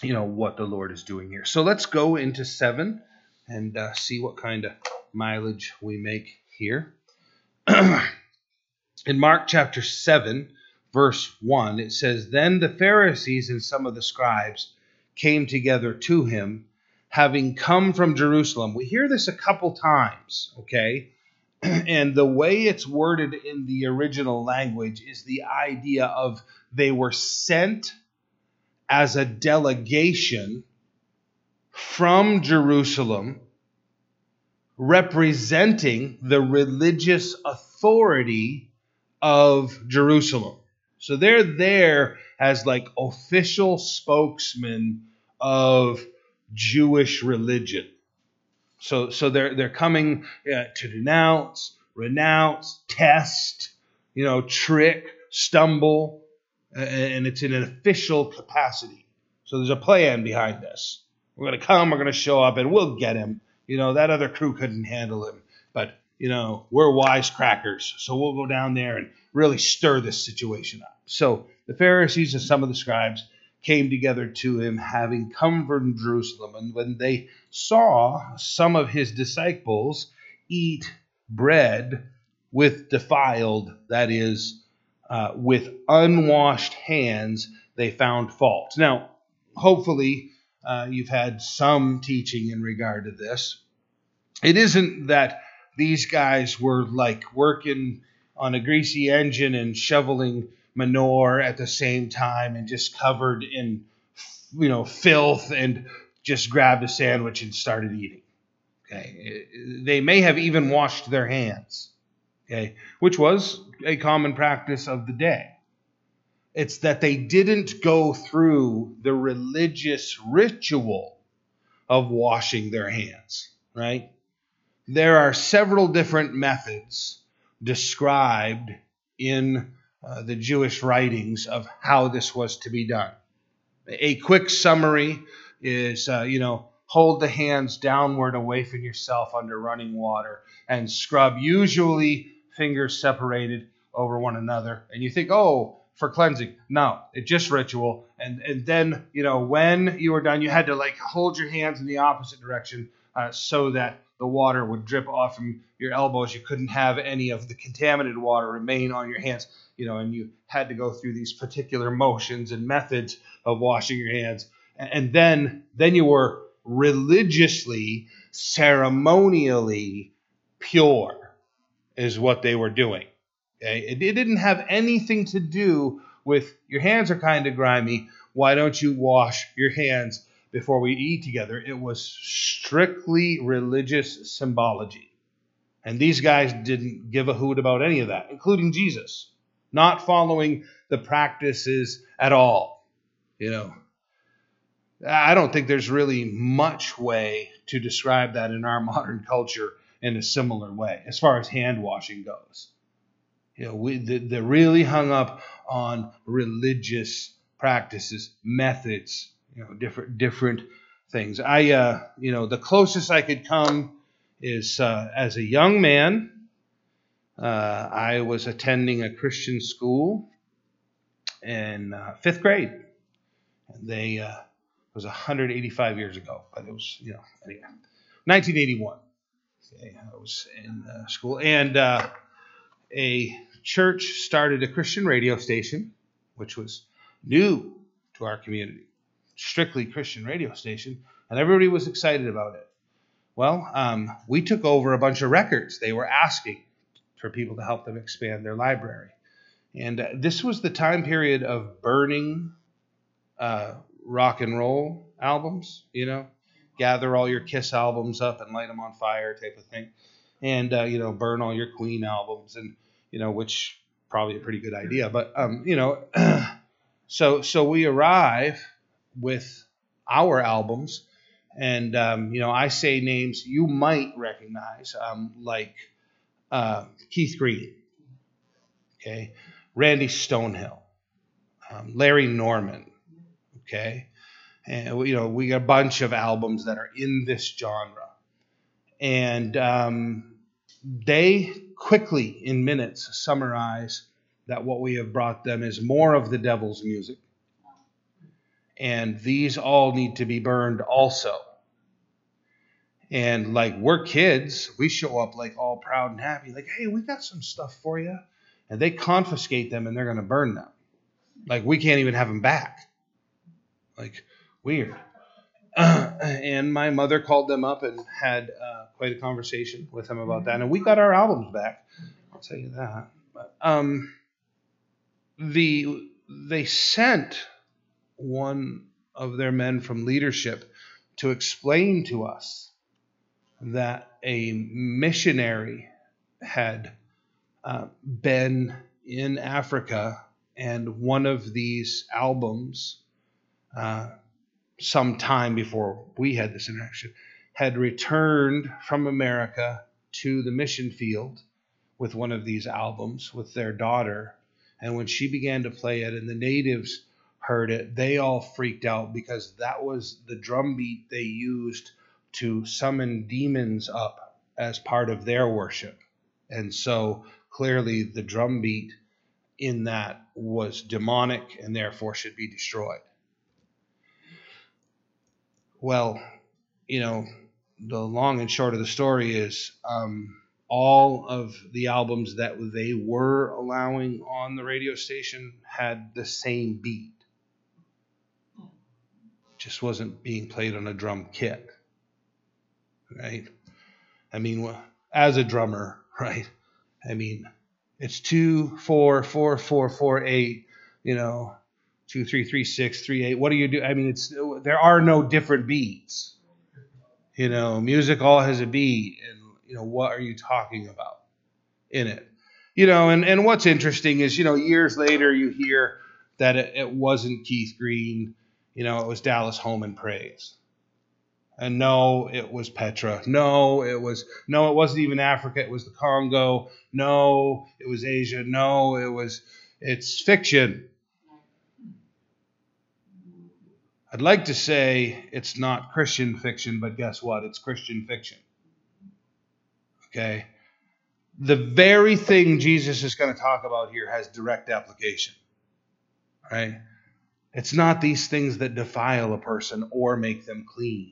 you know what the Lord is doing here. So let's go into seven and uh, see what kind of mileage we make here. In Mark chapter 7, verse 1, it says, Then the Pharisees and some of the scribes came together to him, having come from Jerusalem. We hear this a couple times, okay? and the way it's worded in the original language is the idea of they were sent as a delegation from Jerusalem representing the religious authority of Jerusalem. So they're there as like official spokesmen of Jewish religion. So, so they're, they're coming uh, to denounce, renounce, test, you know, trick, stumble, and it's in an official capacity. So there's a plan behind this. We're going to come, we're going to show up, and we'll get him. You know, that other crew couldn't handle him. But, you know, we're wisecrackers. So we'll go down there and really stir this situation up. So the Pharisees and some of the scribes came together to him, having come from Jerusalem. And when they saw some of his disciples eat bread with defiled, that is, uh, with unwashed hands, they found fault. Now, hopefully, uh, you've had some teaching in regard to this. It isn't that these guys were like working on a greasy engine and shoveling manure at the same time and just covered in you know filth and just grabbed a sandwich and started eating okay they may have even washed their hands okay, which was a common practice of the day. It's that they didn't go through the religious ritual of washing their hands, right? There are several different methods described in uh, the Jewish writings of how this was to be done. A quick summary is, uh, you know, hold the hands downward away from yourself under running water and scrub, usually fingers separated over one another. And you think, oh, for cleansing. No, it's just ritual. And and then you know when you were done, you had to like hold your hands in the opposite direction uh, so that the water would drip off from your elbows. You couldn't have any of the contaminated water remain on your hands. You know, and you had to go through these particular motions and methods of washing your hands. And then then you were religiously, ceremonially pure, is what they were doing. It, it didn't have anything to do with your hands are kind of grimy. Why don't you wash your hands before we eat together? It was strictly religious symbology. And these guys didn't give a hoot about any of that, including Jesus, not following the practices at all. You know, I don't think there's really much way to describe that in our modern culture in a similar way as far as hand washing goes. You know, we, they're really hung up on religious practices, methods, you know, different different things. I, uh, you know, the closest I could come is uh, as a young man. Uh, I was attending a Christian school in uh, fifth grade, they uh, it was 185 years ago, but it was you know anyway, 1981. Okay, I was in uh, school, and a church started a Christian radio station, which was new to our community, strictly Christian radio station, and everybody was excited about it. Well, um, we took over a bunch of records. They were asking for people to help them expand their library. And uh, this was the time period of burning uh, rock and roll albums, you know, gather all your Kiss albums up and light them on fire type of thing. And, uh, you know, burn all your Queen albums. And you know, which probably a pretty good idea. But um, you know, so so we arrive with our albums, and um, you know, I say names you might recognize, um, like uh, Keith Green, okay, Randy Stonehill, um, Larry Norman, okay, and you know, we got a bunch of albums that are in this genre, and um, they quickly, in minutes, summarize that what we have brought them is more of the devil's music. And these all need to be burned also. And like we're kids, we show up like all proud and happy, like, hey, we got some stuff for you. And they confiscate them and they're going to burn them. Like we can't even have them back. Like, weird. Uh, and my mother called them up and had uh, quite a conversation with them about that. And we got our albums back. I'll tell you that. But um, the they sent one of their men from leadership to explain to us that a missionary had uh, been in Africa and one of these albums uh, some time before we had this interaction, had returned from America to the mission field with one of these albums with their daughter. And when she began to play it and the natives heard it, they all freaked out because that was the drum beat they used to summon demons up as part of their worship. And so clearly the drum beat in that was demonic and therefore should be destroyed. Well, you know, the long and short of the story is um, all of the albums that they were allowing on the radio station had the same beat. Just wasn't being played on a drum kit, right? I mean, as a drummer, right? I mean, it's two, four, four, four, four, eight. You know, two, three, three, six, three, eight. What do you do? I mean, it's there are no different beats. You know, music all has a beat, and you know what are you talking about in it? You know, and and what's interesting is you know years later you hear that it, it wasn't Keith Green, you know, it was Dallas Holm and Praise. And no, it was Petra. No, it was no, it wasn't even Africa. It was the Congo. No, it was Asia. No, it was it's fiction. I'd like to say it's not Christian fiction, but guess what? It's Christian fiction. Okay? The very thing Jesus is going to talk about here has direct application. Right? It's not these things that defile a person or make them clean.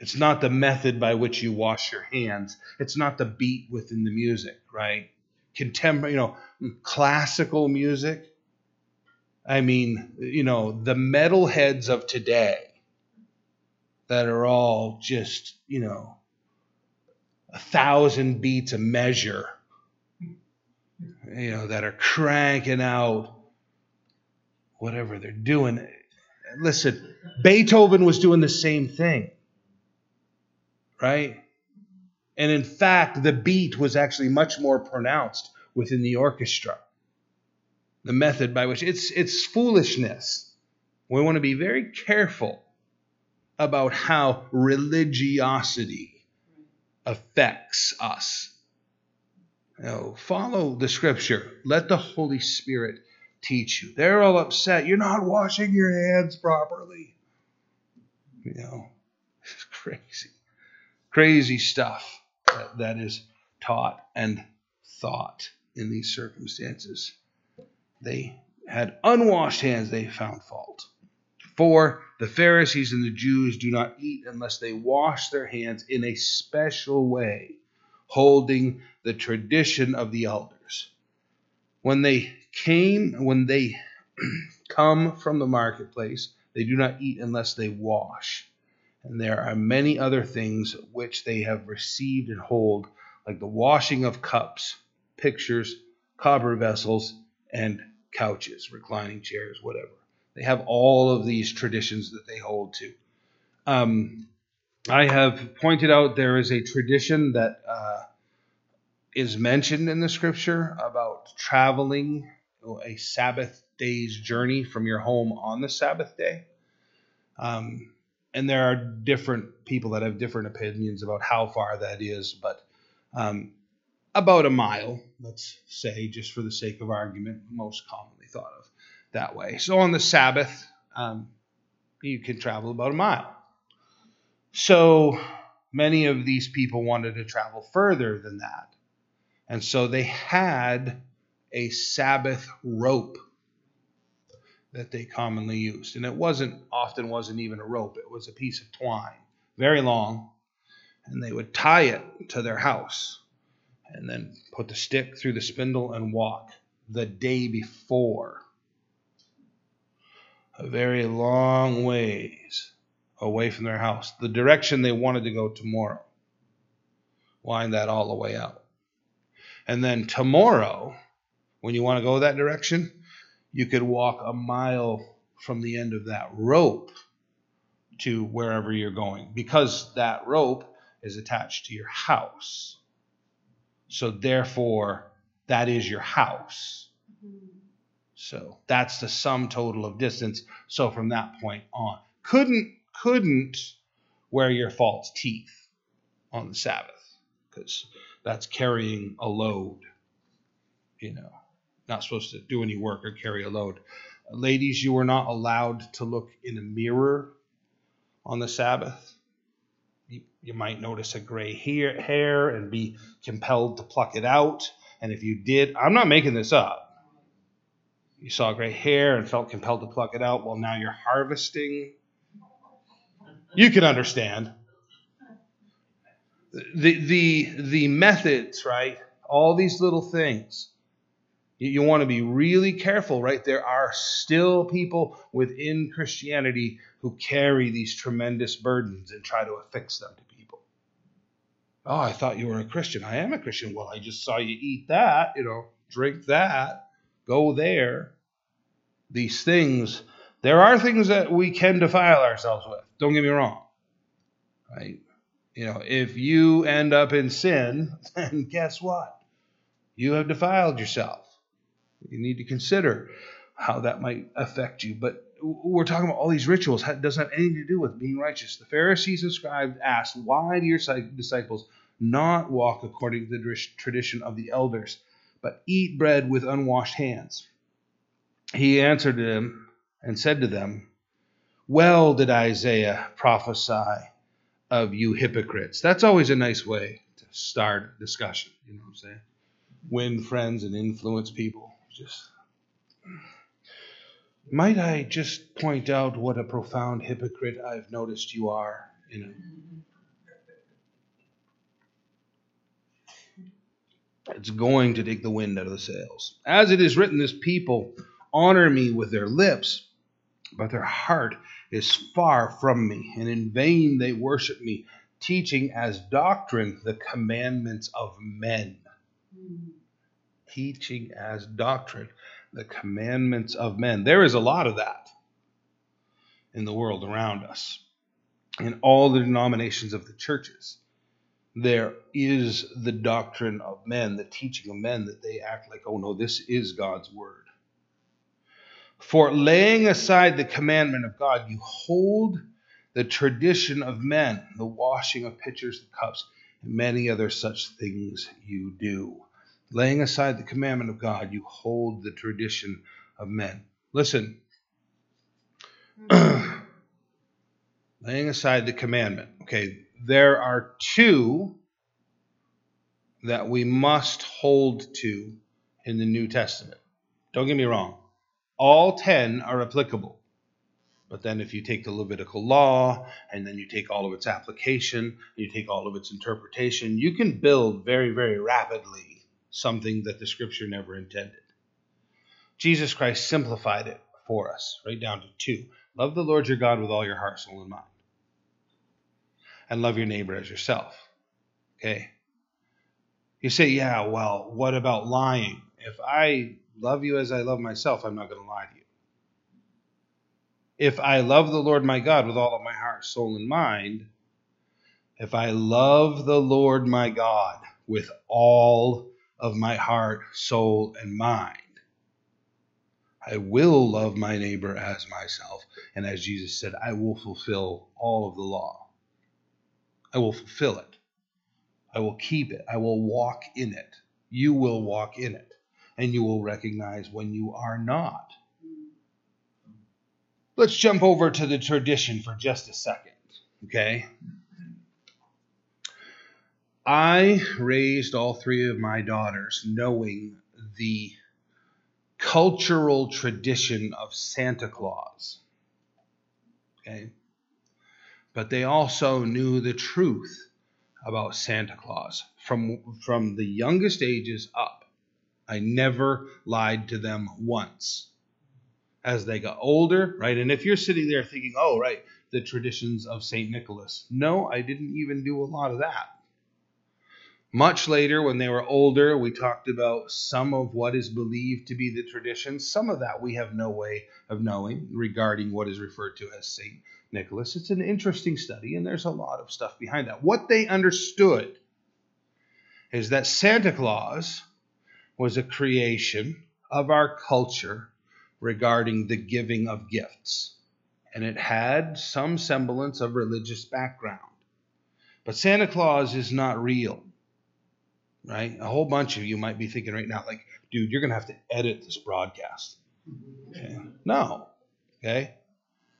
It's not the method by which you wash your hands. It's not the beat within the music, right? Contemporary, you know, classical music. I mean, you know, the metalheads of today that are all just, you know, a thousand beats a measure, you know, that are cranking out whatever they're doing. Listen, Beethoven was doing the same thing right? And in fact, the beat was actually much more pronounced within the orchestra. The method by which it's it's foolishness. We want to be very careful about how religiosity affects us. Know, follow the scripture. Let the Holy Spirit teach you. They're all upset. You're not washing your hands properly. You know, it's crazy crazy stuff that, that is taught and thought in these circumstances. They had unwashed hands, they found fault. For the Pharisees and the Jews do not eat unless they wash their hands in a special way, holding the tradition of the elders. When they came, when they come from the marketplace, they do not eat unless they wash and there are many other things which they have received and hold, like the washing of cups, pictures, copper vessels, and couches, reclining chairs, whatever. They have all of these traditions that they hold to. Um, I have pointed out there is a tradition that uh, is mentioned in the scripture about traveling a Sabbath day's journey from your home on the Sabbath day. Um, and there are different people that have different opinions about how far that is, but um, about a mile, let's say, just for the sake of argument, most commonly thought of that way. So on the Sabbath, um, you can travel about a mile. So many of these people wanted to travel further than that. And so they had a Sabbath rope that they commonly used. And it wasn't often wasn't even a rope, it was a piece of twine, very long, and they would tie it to their house and then put the stick through the spindle and walk the day before. A very long ways away from their house, the direction they wanted to go tomorrow. Wind that all the way out. And then tomorrow, when you want to go that direction, you could walk a mile from the end of that rope to wherever you're going because that rope is attached to your house. So, therefore, that is your house. So, that's the sum total of distance. So, from that point on, couldn't couldn't wear your false teeth on the Sabbath because that's carrying a load, you know not supposed to do any work or carry a load. Ladies, you were not allowed to look in a mirror on the Sabbath. You, you might notice a gray hair, hair and be compelled to pluck it out. And if you did, I'm not making this up. You saw gray hair and felt compelled to pluck it out. Well, now you're harvesting. You can understand. The, the, the methods, right? All these little things you, want to be really careful, right? There are still people within Christianity who carry these tremendous burdens and try to affix them to. Oh, I thought you were a Christian. I am a Christian. Well, I just saw you eat that, you know, drink that, go there. These things, there are things that we can defile ourselves with. Don't get me wrong. Right? You know, if you end up in sin, then guess what? You have defiled yourself you need to consider. how that might affect you. But we're talking about all these rituals. It doesn't have anything to do with being righteous. The Pharisees and scribes asked, Why do your disciples not walk according to the tradition of the elders, but eat bread with unwashed hands? He answered them and said to them, Well did Isaiah prophesy of you hypocrites. That's always a nice way to start a discussion, you know what I'm saying? Win friends and influence people. Just might I just point out what a profound hypocrite I've noticed you are? You know. It's going to take the wind out of the sails. As it is written, this people honor me with their lips, but their heart is far from me, and in vain they worship me, teaching as doctrine the commandments of men. Teaching as doctrine the commandments of men. There is a lot of that in the world around us, in all the denominations of the churches. There is the doctrine of men, the teaching of men, that they act like, oh no, this is God's word. For laying aside the commandment of God, you hold the tradition of men, the washing of pitchers and cups, and many other such things you do. Laying aside the commandment of God, you hold the tradition of men. Listen, laying aside the commandment. Okay, there are two that we must hold to in the New Testament. Don't get me wrong, all 10 are applicable. But then, if you take the Levitical law and then you take all of its application, you take all of its interpretation, you can build very, very rapidly something that the scripture never intended. Jesus Christ simplified it for us, right down to two. Love the Lord your God with all your heart, soul, and mind. And love your neighbor as yourself. Okay? You say, yeah, well, what about lying? If I love you as I love myself, I'm not going to lie to you. If I love the Lord my God with all of my heart, soul, and mind, if I love the Lord my God with all of my heart, soul, and mind. I will love my neighbor as myself. And as Jesus said, I will fulfill all of the law. I will fulfill it. I will keep it. I will walk in it. You will walk in it. And you will recognize when you are not. Let's jump over to the tradition for just a second. Okay? I raised all three of my daughters knowing the cultural tradition of Santa Claus. Okay? But they also knew the truth about Santa Claus from, from the youngest ages up. I never lied to them once. As they got older, right? And if you're sitting there thinking, oh, right, the traditions of St. Nicholas. No, I didn't even do a lot of that. Much later, when they were older, we talked about some of what is believed to be the tradition. Some of that we have no way of knowing regarding what is referred to as St. Nicholas. It's an interesting study, and there's a lot of stuff behind that. What they understood is that Santa Claus was a creation of our culture regarding the giving of gifts, and it had some semblance of religious background. But Santa Claus is not real right? A whole bunch of you might be thinking right now, like, dude, you're going to have to edit this broadcast. Okay. No. Okay.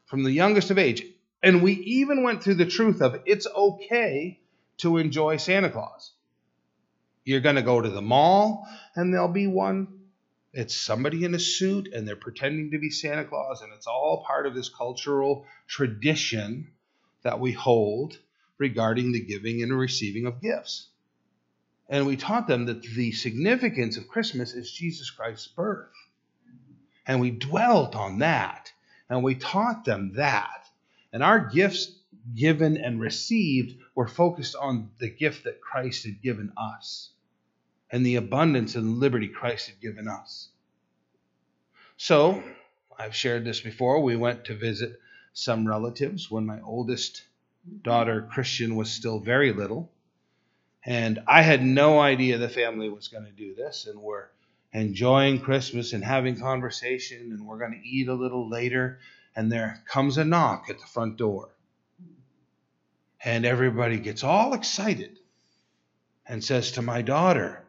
From the youngest of age. And we even went through the truth of it's okay to enjoy Santa Claus. You're going to go to the mall and there'll be one. It's somebody in a suit and they're pretending to be Santa Claus, and it's all part of this cultural tradition that we hold regarding the giving and receiving of gifts. And we taught them that the significance of Christmas is Jesus Christ's birth. And we dwelt on that. And we taught them that. And our gifts given and received were focused on the gift that Christ had given us and the abundance and liberty Christ had given us. So, I've shared this before. We went to visit some relatives when my oldest daughter, Christian, was still very little. And I had no idea the family was going to do this, and we're enjoying Christmas and having conversation, and we're going to eat a little later. And there comes a knock at the front door. And everybody gets all excited and says to my daughter,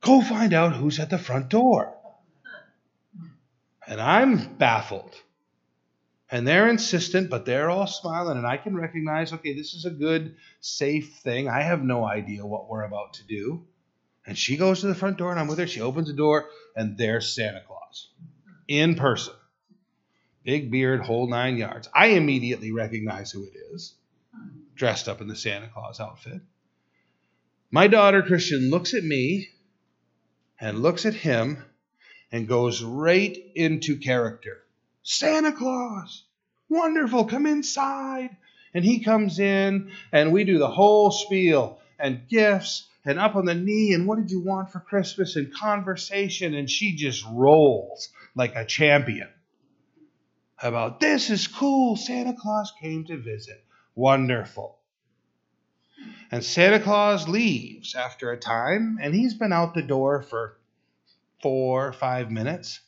Go find out who's at the front door. And I'm baffled. And they're insistent, but they're all smiling, and I can recognize okay, this is a good, safe thing. I have no idea what we're about to do. And she goes to the front door, and I'm with her. She opens the door, and there's Santa Claus in person. Big beard, whole nine yards. I immediately recognize who it is, dressed up in the Santa Claus outfit. My daughter, Christian, looks at me and looks at him and goes right into character. Santa Claus, wonderful, come inside. And he comes in, and we do the whole spiel and gifts and up on the knee and what did you want for Christmas and conversation. And she just rolls like a champion about this is cool. Santa Claus came to visit. Wonderful. And Santa Claus leaves after a time, and he's been out the door for four, or five minutes.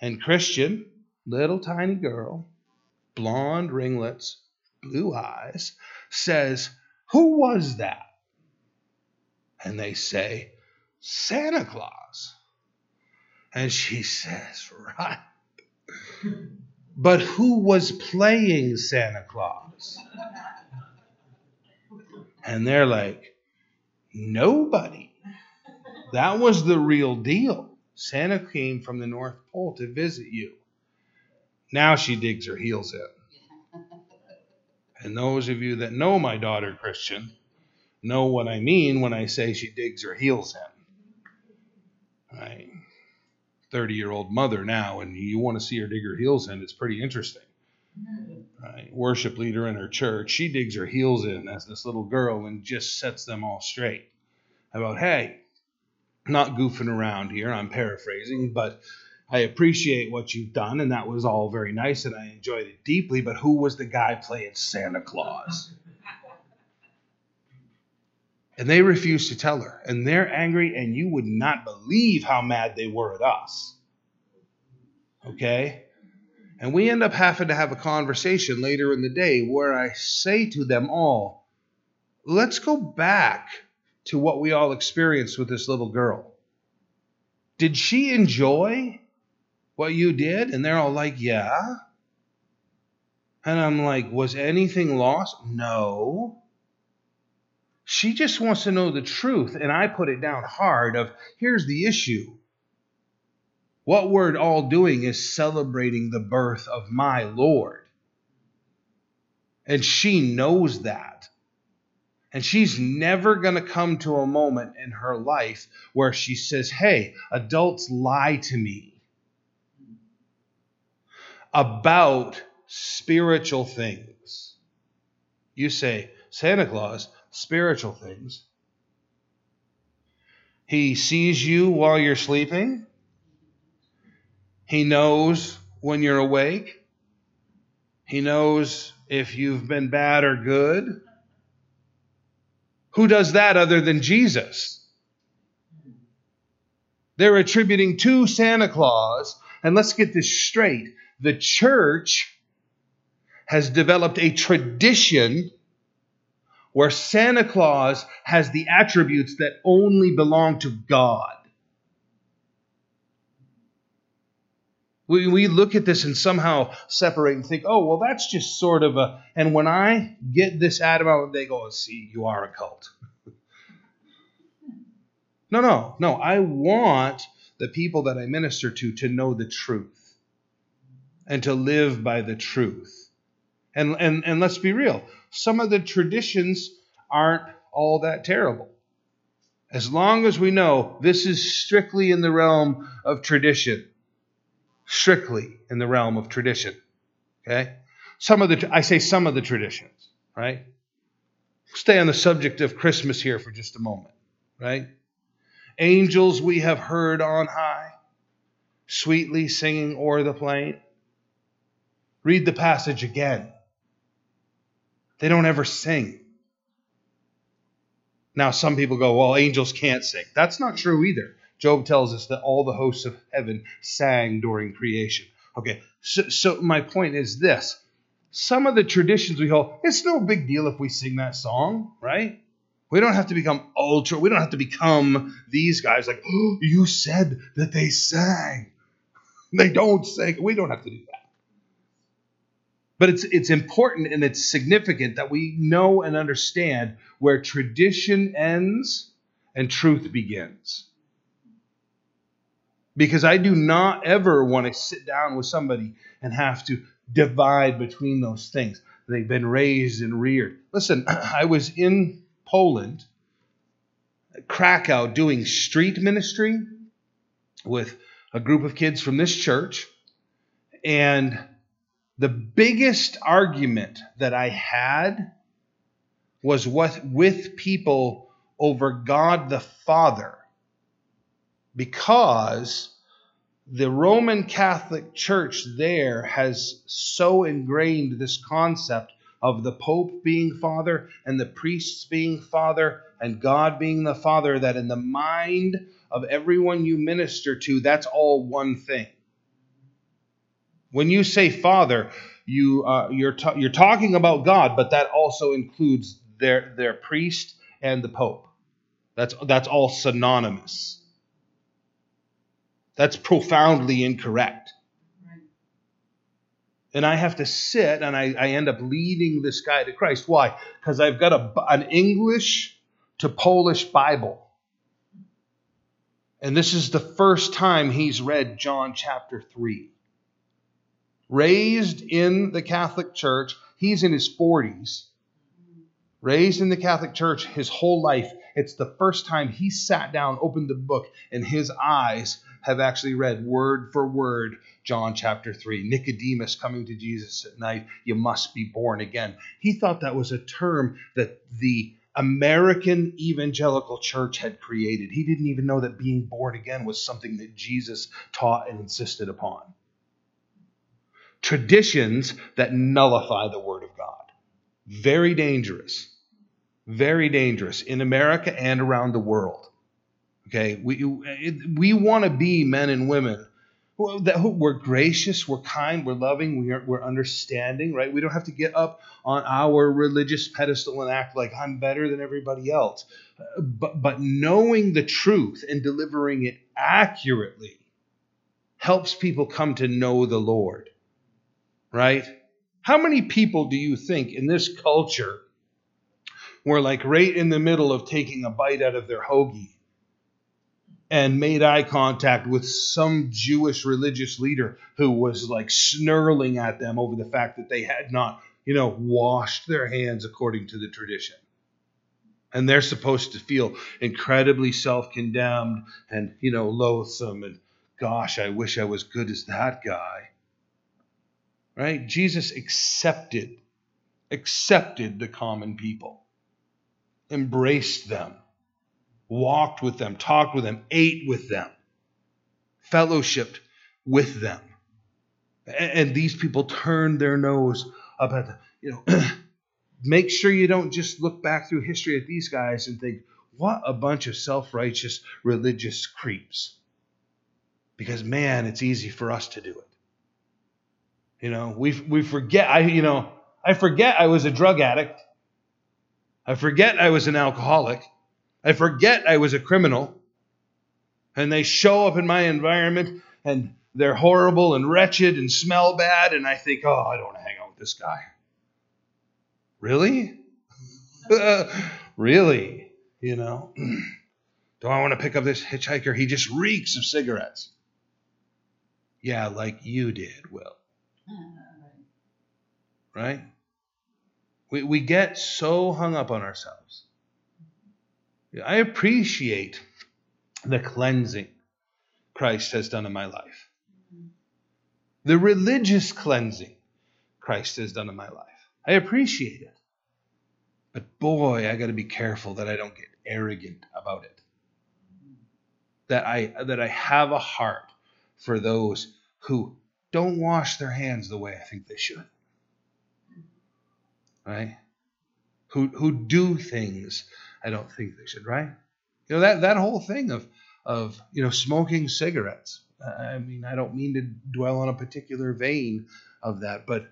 And Christian, little tiny girl, blonde ringlets, blue eyes, says, Who was that? And they say, Santa Claus. And she says, Right. But who was playing Santa Claus? And they're like, Nobody. That was the real deal. Santa came from the North Pole to visit you. Now she digs her heels in. And those of you that know my daughter Christian know what I mean when I say she digs her heels in. Right? 30 year old mother now, and you want to see her dig her heels in, it's pretty interesting. Right? Worship leader in her church, she digs her heels in as this little girl and just sets them all straight about, hey, not goofing around here, I'm paraphrasing, but I appreciate what you've done, and that was all very nice, and I enjoyed it deeply. But who was the guy playing Santa Claus? And they refused to tell her, and they're angry, and you would not believe how mad they were at us. Okay? And we end up having to have a conversation later in the day where I say to them all, let's go back to what we all experienced with this little girl. Did she enjoy what you did? And they're all like, Yeah. And I'm like, Was anything lost? No. She just wants to know the truth. And I put it down hard of here's the issue. What we're all doing is celebrating the birth of my Lord. And she knows that. And she's never going to come to a moment in her life where she says, Hey, adults lie to me about spiritual things. You say, Santa Claus, spiritual things. He sees you while you're sleeping. He knows when you're awake. He knows if you've been bad or good. Who does that other than Jesus? They're attributing to Santa Claus, and let's get this straight. The church has developed a tradition where Santa Claus has the attributes that only belong to God. We, we look at this and somehow separate and think, oh, well, that's just sort of a. And when I get this out of they go, oh, see, you are a cult. no, no, no. I want the people that I minister to to know the truth and to live by the truth. And, and, and let's be real, some of the traditions aren't all that terrible. As long as we know this is strictly in the realm of tradition strictly in the realm of tradition. Okay? Some of the I say some of the traditions, right? Stay on the subject of Christmas here for just a moment, right? Angels we have heard on high, sweetly singing o'er the plain. Read the passage again. They don't ever sing. Now, some people go, well, angels can't sing. That's not true either. Job tells us that all the hosts of heaven sang during creation. Okay, so, so my point is this some of the traditions we hold, it's no big deal if we sing that song, right? We don't have to become ultra, we don't have to become these guys like, oh, you said that they sang. They don't sing. We don't have to do that. But it's it's important and it's significant that we know and understand where tradition ends and truth begins. Because I do not ever want to sit down with somebody and have to divide between those things. They've been raised and reared. Listen, I was in Poland, Krakow, doing street ministry with a group of kids from this church. And the biggest argument that I had was what with people over God the Father because the Roman Catholic Church there has so ingrained this concept of the Pope being Father and the priests being Father and God being the Father that in the mind of everyone you minister to, that's all one thing. When you say Father, you uh, you're ta- you're talking about God, but that also includes their their priest and the Pope. That's that's all synonymous. That's profoundly incorrect. And I have to sit and I, I end up leading this guy to Christ. Why? Because I've got a, an English to Polish Bible. And this is the first time he's read John chapter 3. Raised in the Catholic Church, he's in his 40s. Raised in the Catholic Church his whole life. It's the first time he sat down, opened the book, and his eyes have actually read word for word John chapter 3. Nicodemus coming to Jesus at night, you must be born again. He thought that was a term that the American evangelical church had created. He didn't even know that being born again was something that Jesus taught and insisted upon. Traditions that nullify the Word of God. Very dangerous. Very dangerous in America and around the world. Okay, we we want to be men and women that we're gracious, we're kind, we're loving, we're, we're understanding, right? We don't have to get up on our religious pedestal and act like I'm better than everybody else. But but knowing the truth and delivering it accurately helps people come to know the Lord. Right? How many people do you think in this culture were like right in the middle of taking a bite out of their hoagie and made eye contact with some Jewish religious leader who was like snarling at them over the fact that they had not, you know, washed their hands according to the tradition. And they're supposed to feel incredibly self condemned and, you know, loathsome and, gosh, I wish I was good as that guy. Right? Jesus accepted, accepted the common people, embraced them walked with them, talked with them, ate with them, fellowshipped with them. And, these people turned their nose up at them. you know, make sure you don't just look back through history at these guys and think, what a bunch of self righteous religious creeps. Because, man, it's easy for us to do it. You know, we, we forget, I, you know, I forget I was a drug addict. I forget I was an alcoholic. I forget I was a criminal. And they show up in my environment and they're horrible and wretched and smell bad. And I think, oh, I don't want to hang out with this guy. Really? really? You know? Do I want to pick up this hitchhiker? He just reeks of cigarettes. Yeah, like you did, Will. Right? We, we get so hung up on ourselves. I appreciate the cleansing Christ has done in my life, the religious cleansing Christ has done in my life. I appreciate it. But boy, I got to be careful that I don't get arrogant about it. That I that I have a heart for those who don't wash their hands the way I think they should. Right? Who who do things I don't think they should, right? You know, that, that whole thing of, of you know smoking cigarettes. I mean, I don't mean to dwell on a particular vein of that, but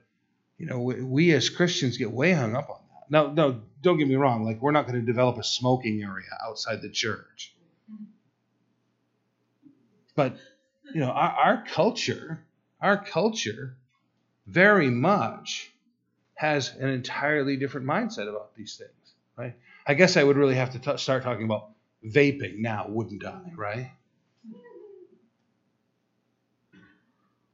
you know, we, we as Christians get way hung up on that. Now, no, don't get me wrong. Like, we're not going to develop a smoking area outside the church, but you know, our, our culture, our culture, very much has an entirely different mindset about these things, right? I guess I would really have to t- start talking about vaping now, wouldn't I? Right?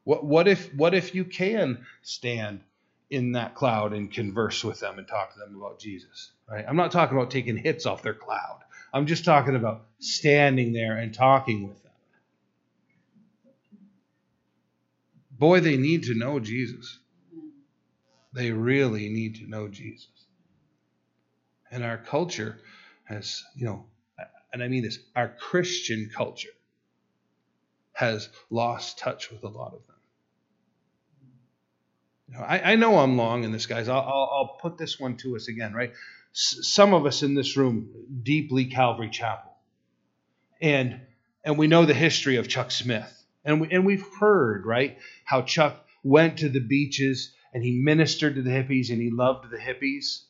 What what if what if you can stand in that cloud and converse with them and talk to them about Jesus? Right? I'm not talking about taking hits off their cloud. I'm just talking about standing there and talking with them. Boy, they need to know Jesus. They really need to know Jesus. And our culture has, you know, and I mean this, our Christian culture has lost touch with a lot of them. You know, I, I, know I'm long in this, guys. I'll, I'll, I'll put this one to us again, right? S- some of us in this room deeply Calvary Chapel, and and we know the history of Chuck Smith, and we, and we've heard right how Chuck went to the beaches and he ministered to the hippies and he loved the hippies.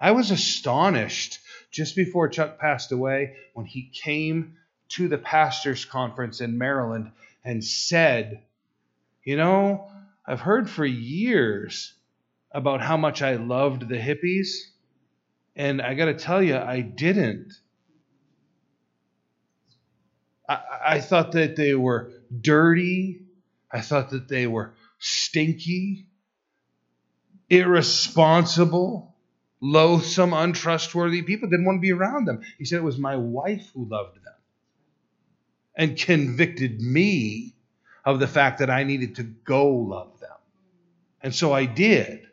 I was astonished just before Chuck passed away when he came to the pastors' conference in Maryland and said, You know, I've heard for years about how much I loved the hippies, and I got to tell you, I didn't. I, I thought that they were dirty. I thought that they were stinky, irresponsible loathsome, untrustworthy people, didn't want to be around them. He said it was my wife who loved them and convicted me of the fact that I needed to go love them. And so I did.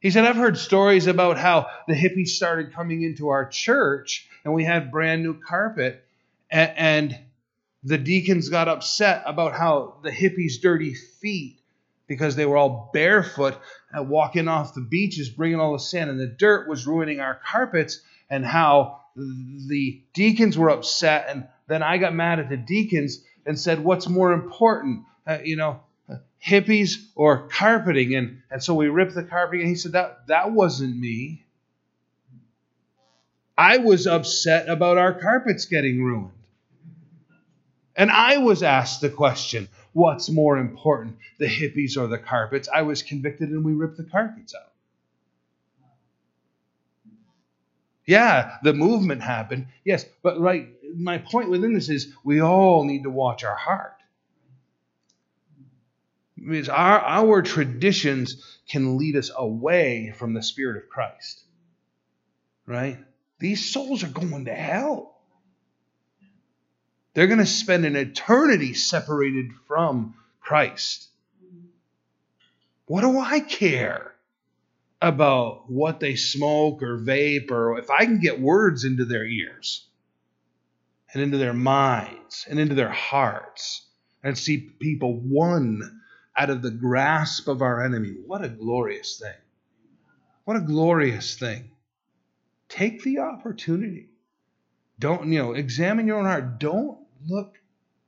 He said, I've heard stories about how the hippies started coming into our church and we had brand new carpet, and, the deacons got upset about how the hippies' dirty feet because they were all barefoot uh, walking off the beaches, bringing all the sand and the dirt was ruining our carpets, and how the deacons were upset. And then I got mad at the deacons and said, What's more important? Uh, you know, hippies or carpeting? And, and so we ripped the carpeting. And he said, that, that wasn't me. I was upset about our carpets getting ruined. And I was asked the question what's more important, the hippies or the carpets? I was convicted and we ripped the carpets out. Yeah, the movement happened. Yes, but right, my point within this is we all need to watch our heart. Because our, our traditions can lead us away from the Spirit of Christ. Right? These souls are going to hell. They're going to spend an eternity separated from Christ. What do I care about what they smoke or vape or if I can get words into their ears and into their minds and into their hearts and see people won out of the grasp of our enemy? What a glorious thing! What a glorious thing. Take the opportunity. Don't, you know, examine your own heart. Don't look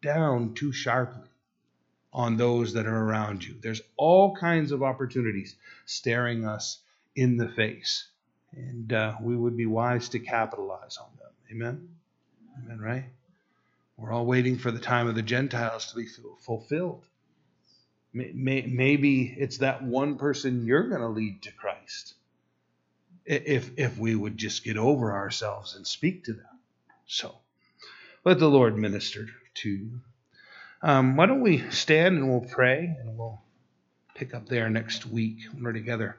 down too sharply on those that are around you. There's all kinds of opportunities staring us in the face, and uh, we would be wise to capitalize on them. Amen? Amen, right? We're all waiting for the time of the Gentiles to be fulfilled. Maybe it's that one person you're going to lead to Christ. If, if we would just get over ourselves and speak to them. So, let the Lord minister to you. Um, why don't we stand and we'll pray and we'll pick up there next week when we're together.